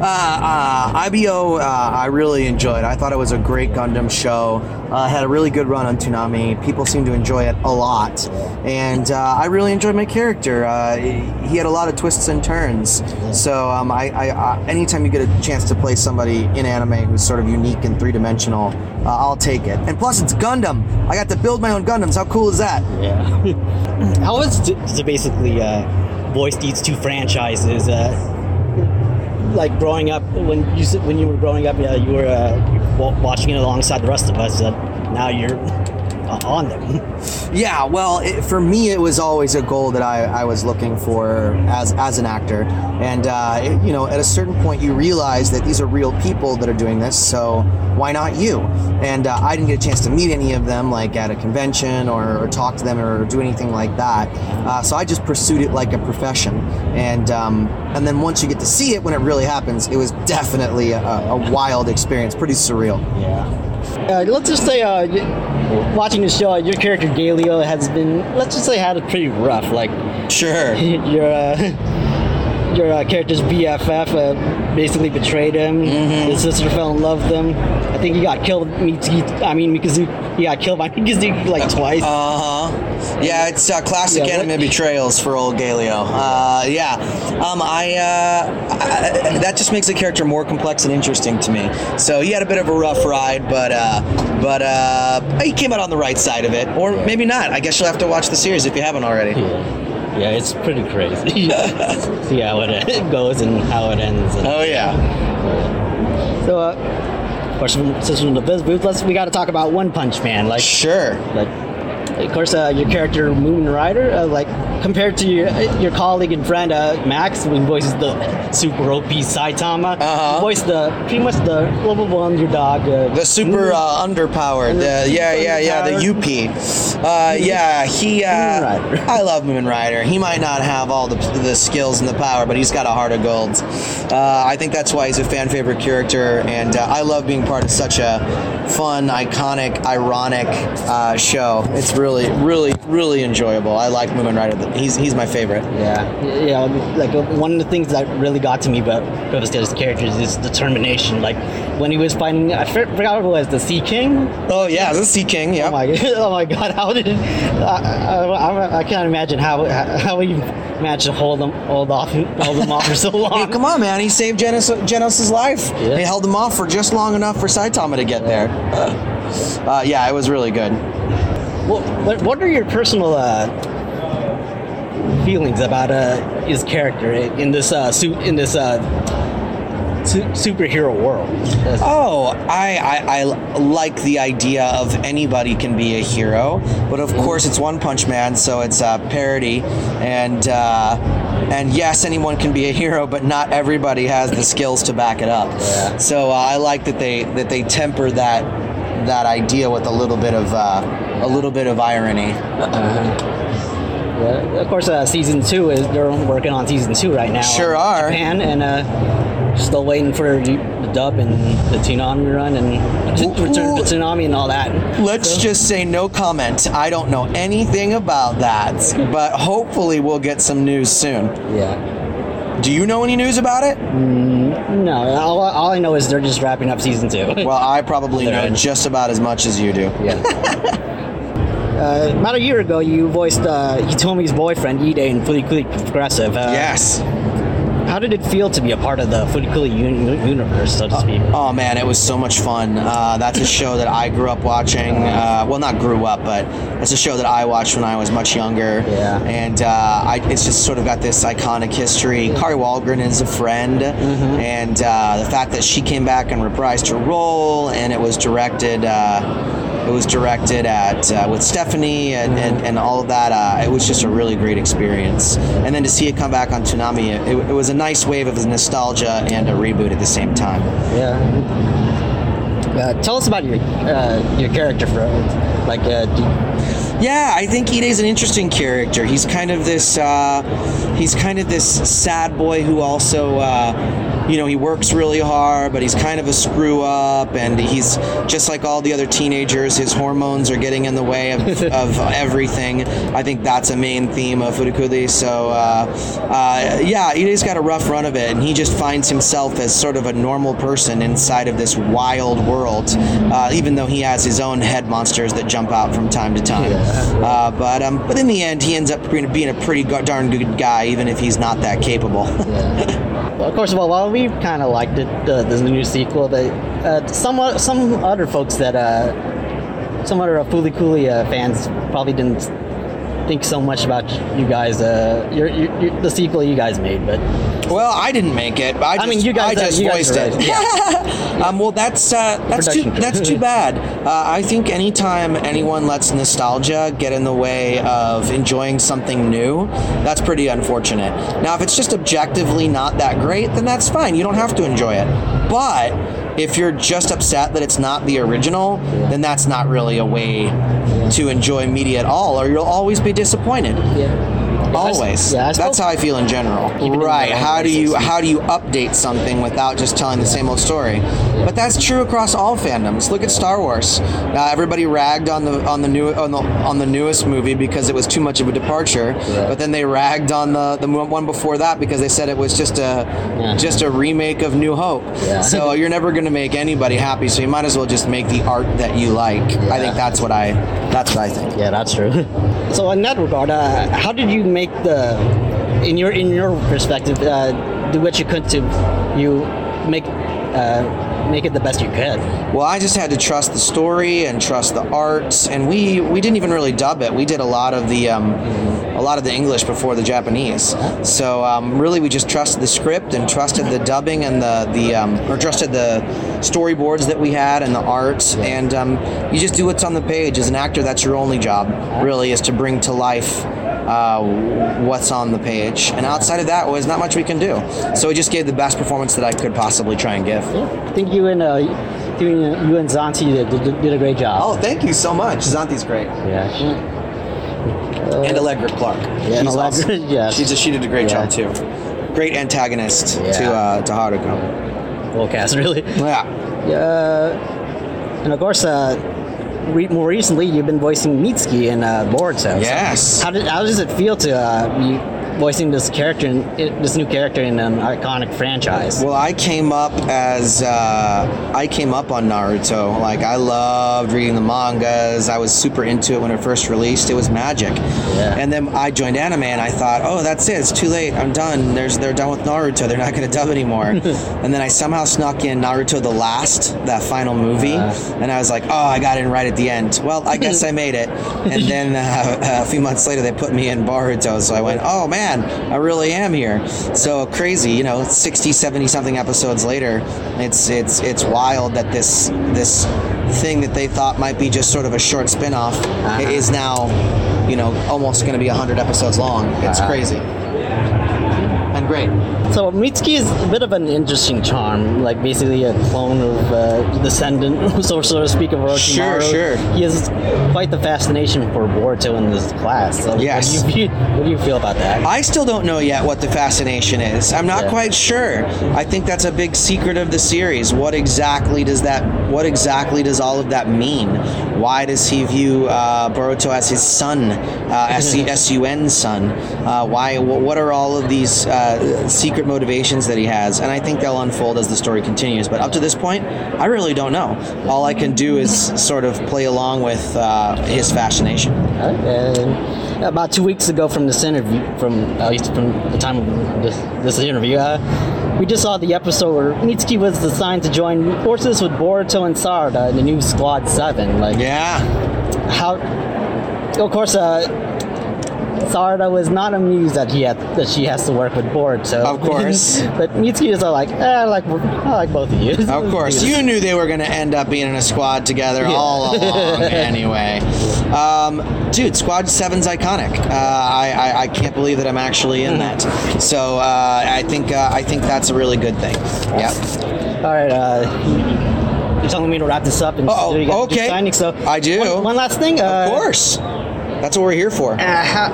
Uh, uh, IBO, uh, I really enjoyed. I thought it was a great Gundam show. Uh, had a really good run on Toonami. People seem to enjoy it a lot, and uh, I really enjoyed my character. Uh, he had a lot of twists and turns. So um, I, I, I, anytime you get a chance to play somebody in anime who's sort of unique and three dimensional, I'll take it. And plus, it's Gundam. I got to build my own Gundams. How cool is that? Yeah. how was basically voice these two franchises? Like growing up, when you when you were growing up, uh, you were uh, watching it alongside the rest of us. Uh, now you're on them. Yeah, well, it, for me, it was always a goal that I, I was looking for as as an actor, and uh, it- you know, at a certain point, you realize that these are real people that are doing this, so why not you? And uh, I didn't get a chance to meet any of them, like at a convention or, or talk to them or do anything like that. Uh, so I just pursued it like a profession, and um, and then once you get to see it when it really happens, it was definitely a, a wild experience, pretty surreal. Yeah. Uh, let's just say, uh, y- watching the show, your character Gaelio has been, let's just say, had it pretty rough. Like Sure. your uh, your uh, character's BFF uh, basically betrayed him. His sister fell in love with him. I think he got killed. Miki- I mean, Mikazuki. He got killed by Mikazuki like twice. Uh huh. Yeah, it's uh, classic Yeah, what- anime betrayals for old Gaelio. Uh, yeah. Um, I, uh, I that just makes the character more complex and interesting to me. So he had a bit of a rough ride, but uh, but uh, he came out on the right side of it, or maybe not. I guess you'll have to watch the series if you haven't already. yeah. Yeah, it's pretty crazy. See how it goes and how it ends. And, Oh yeah. So, uh, of course, from, since we're the Viz booth, let's we got to talk about One Punch Man. Like, Sure. like of course uh, your character Mumen Rider uh, like compared to your your colleague and friend uh, Max who voices the super OP Saitama Uh-huh. you voice the pretty much the lovable underdog uh, The super uh, underpowered, the, yeah, yeah, yeah, the UP. Uh, yeah, he. Uh. I love Mumen Rider. He might not have all the, the skills and the power, but he's got a heart of gold. Uh, I think that's why he's a fan favorite character, and uh, I love being part of such a fun, iconic, ironic uh, show. It's really, really, really really enjoyable. I like Mumen Rider. He's he's my favorite. yeah yeah like uh, one of the things that really got to me about Devastator's character is his determination like when he was fighting I for- forgot what it was the Sea King Oh yeah, the Sea King. Yeah. Oh my, oh my god! How did I, I, I, can't imagine how how he managed to hold them hold off hold them off for so long. Hey, come on, man! He saved Genos, Genos' life. Yeah. He held him off for just long enough for Saitama to get there. Uh, yeah, it was really good. What, what, are your personal uh, feelings about uh, his character in this uh, suit in this uh, su- superhero world? Oh, I, I, I like the idea of anybody can be a hero, but of course it's One Punch Man, so it's a parody, and uh, and yes, anyone can be a hero, but not everybody has the skills to back it up. Yeah. So uh, I like that they that they temper that that idea with a little bit of uh, a little bit of irony. Yeah, of course, uh, season two is they're working on season two right now. Sure are. Japan and uh, still waiting for the, dub and the Toonami run and return to Toonami and all that. Let's just say no comment. I don't know anything about that, but hopefully we'll get some news soon. Yeah. Do you know any news about it? No, all, all I know is they're just wrapping up season two. Well, I probably know in. just about as much as you do. yeah. Uh, about a year ago, you voiced uh, Hitomi's boyfriend Ide in Furikuri Progressive. Uh, Yes. How did it feel to be a part of the Furikuri uni- universe, so to speak? Oh man, it was so much fun. Uh, that's a show that I grew up watching. Uh, well, not grew up, but it's a show that I watched when I was much younger. Yeah. And uh, I, it's just sort of got this iconic history. Kari Wahlgren is a friend, and uh, the fact that she came back and reprised her role, and it was directed. It was directed at uh, with Stephanie and, and, and all of that. Uh, it was just a really great experience. And then to see it come back on Toonami, it, it was a nice wave of nostalgia and a reboot at the same time. Yeah. Uh, tell us about your uh, your character for like uh, do, Yeah, I think Ide's an interesting character. He's kind of this uh, he's kind of this sad boy who also uh, you know he works really hard, but he's kind of a screw up, and he's just like all the other teenagers. His hormones are getting in the way of, of everything. I think that's a main theme of Furikuri. So uh, uh, yeah, he's got a rough run of it, and he just finds himself as sort of a normal person inside of this wild world, uh, even though he has his own head monsters that jump out from time to time. Uh, but um, but in the end, he ends up being a pretty darn good guy, even if he's not that capable. well, of course, well, well we kind of liked it, uh, the new sequel, but uh, some some other folks that uh, some other Fooly Cooly uh, fans probably didn't think so much about you guys, uh, your, your, your, the sequel you guys made, but well, I didn't make it. But I, just, mean, you guys, I uh, just you guys voiced it. right, um, well, that's uh, that's too that's too bad. Uh, I think anytime anyone lets nostalgia get in the way of enjoying something new, that's pretty unfortunate. Now, if it's just objectively not that great, then that's fine. You don't have to enjoy it. But if you're just upset that it's not the original, then that's not really a way to enjoy media at all, or you'll always be disappointed. yeah. Always. Yeah, I That's how I feel in general. Right. How do you how do you update something without just telling the same old story? But that's true across all fandoms. Look at Star Wars. Uh, everybody ragged on the on the new on the on the newest movie because it was too much of a departure. But then they ragged on the the one before that because they said it was just a Yeah. just a remake of New Hope. Yeah. So you're never going to make anybody happy. So you might as well just make the art that you like. I think that's what I that's what I think. Yeah, that's true. so in that regard, uh, how did you make the, in your in your perspective, uh, do what you could to you make uh, make it the best you could? Well, I just had to trust the story and trust the arts, and we we didn't even really dub it. We did a lot of the um, a lot of the English before the Japanese. So um, really, we just trusted the script and trusted the dubbing and the the um, or trusted the storyboards that we had and the art. And um, you just do what's on the page. As an actor, that's your only job. Really, is to bring to life. Uh, what's on the page, and outside of that, was not much we can do. So we just gave the best performance that I could possibly try and give. I think you and uh, doing you and Xanthe did, did, did a great job. Oh, thank you so much. Xanthe's great. yeah. she- and Allegra Clark. Yeah, She's Allegra, awesome. yes. She, just, she did a great Yeah. job too. Great antagonist Yeah. to uh, to Haruko. Full cast, really. Yeah. Uh, and of course, uh, re- more recently, you've been voicing Mitsuki in uh, Boruto. Yes. How did how does it feel to uh, be voicing this character, in, this new character in an iconic franchise? Well, I came up as uh, I came up on Naruto. Like I loved reading the mangas. I was super into it when it first released. It was magic. Yeah. And then I joined anime, and I thought, oh, that's it. It's too late. I'm done. There's they're done with Naruto. They're not going to dub anymore. and then I somehow snuck in Naruto the Last, that final movie, Uh. and I was like, oh, I got in right at the end. Well, I guess I made it. And then uh, a few months later, they put me in Boruto. So I went, oh man, I really am here. So crazy, you know, 60, 70 something episodes later, it's it's it's wild that this this thing that they thought might be just sort of a short spin-off Uh-huh. is now, you know, almost going to be 100 episodes long. It's Uh-huh. crazy. Great. So Mitsuki is a bit of an interesting charm, like basically a clone of uh, descendant, so so to speak, of Orochimaru. Sure, sure. He has quite the fascination for Boruto in this class. So Yes. What do, you, what do you feel about that? I still don't know yet what the fascination is. I'm not Yeah. quite sure. I think that's a big secret of the series. What exactly does that? What exactly does all of that mean? Why does he view uh, Boruto as his son, uh, S E S U N son? Uh, why? What are all of these uh, secret motivations that he has? And I think they'll unfold as the story continues. But up to this point, I really don't know. All I can do is sort of play along with uh, his fascination. And about two weeks ago from this interview, from at least from the time of this, this interview, uh, we just saw the episode where Mitsuki was assigned to join forces with Boruto and Sarada in the new Squad Seven. Like, Yeah. how? Of course, uh, Sarada was not amused that he had that she has to work with Boruto. Of course. but Mitsuki is like, eh, I like I like both of you. Of course, you knew they were going to end up being in a squad together Yeah. all along, anyway. Um, dude, Squad Seven's iconic. Uh, I, I I can't believe that I'm actually in that. So uh, I think uh, I think that's a really good thing. Yeah. All right. Uh, you're telling me to wrap this up and you okay. signing. So I do. One, one last thing. Uh, Of course, that's what we're here for. Uh, how,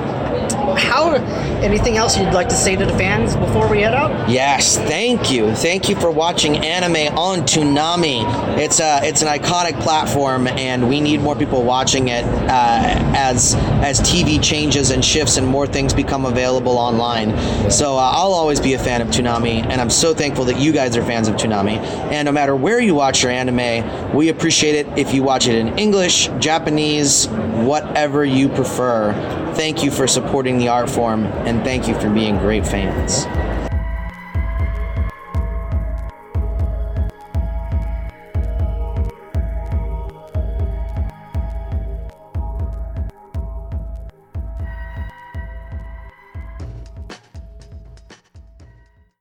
how? Anything else you'd like to say to the fans before we head out? Yes, thank you, thank you for watching anime on Toonami. It's a it's an iconic platform, and we need more people watching it uh, as as TV changes and shifts and more things become available online. So uh, I'll always be a fan of Toonami, and I'm so thankful that you guys are fans of Toonami. And no matter where you watch your anime, we appreciate it if you watch it in English, Japanese, whatever you prefer. Thank you for supporting the art form, and thank you for being great fans.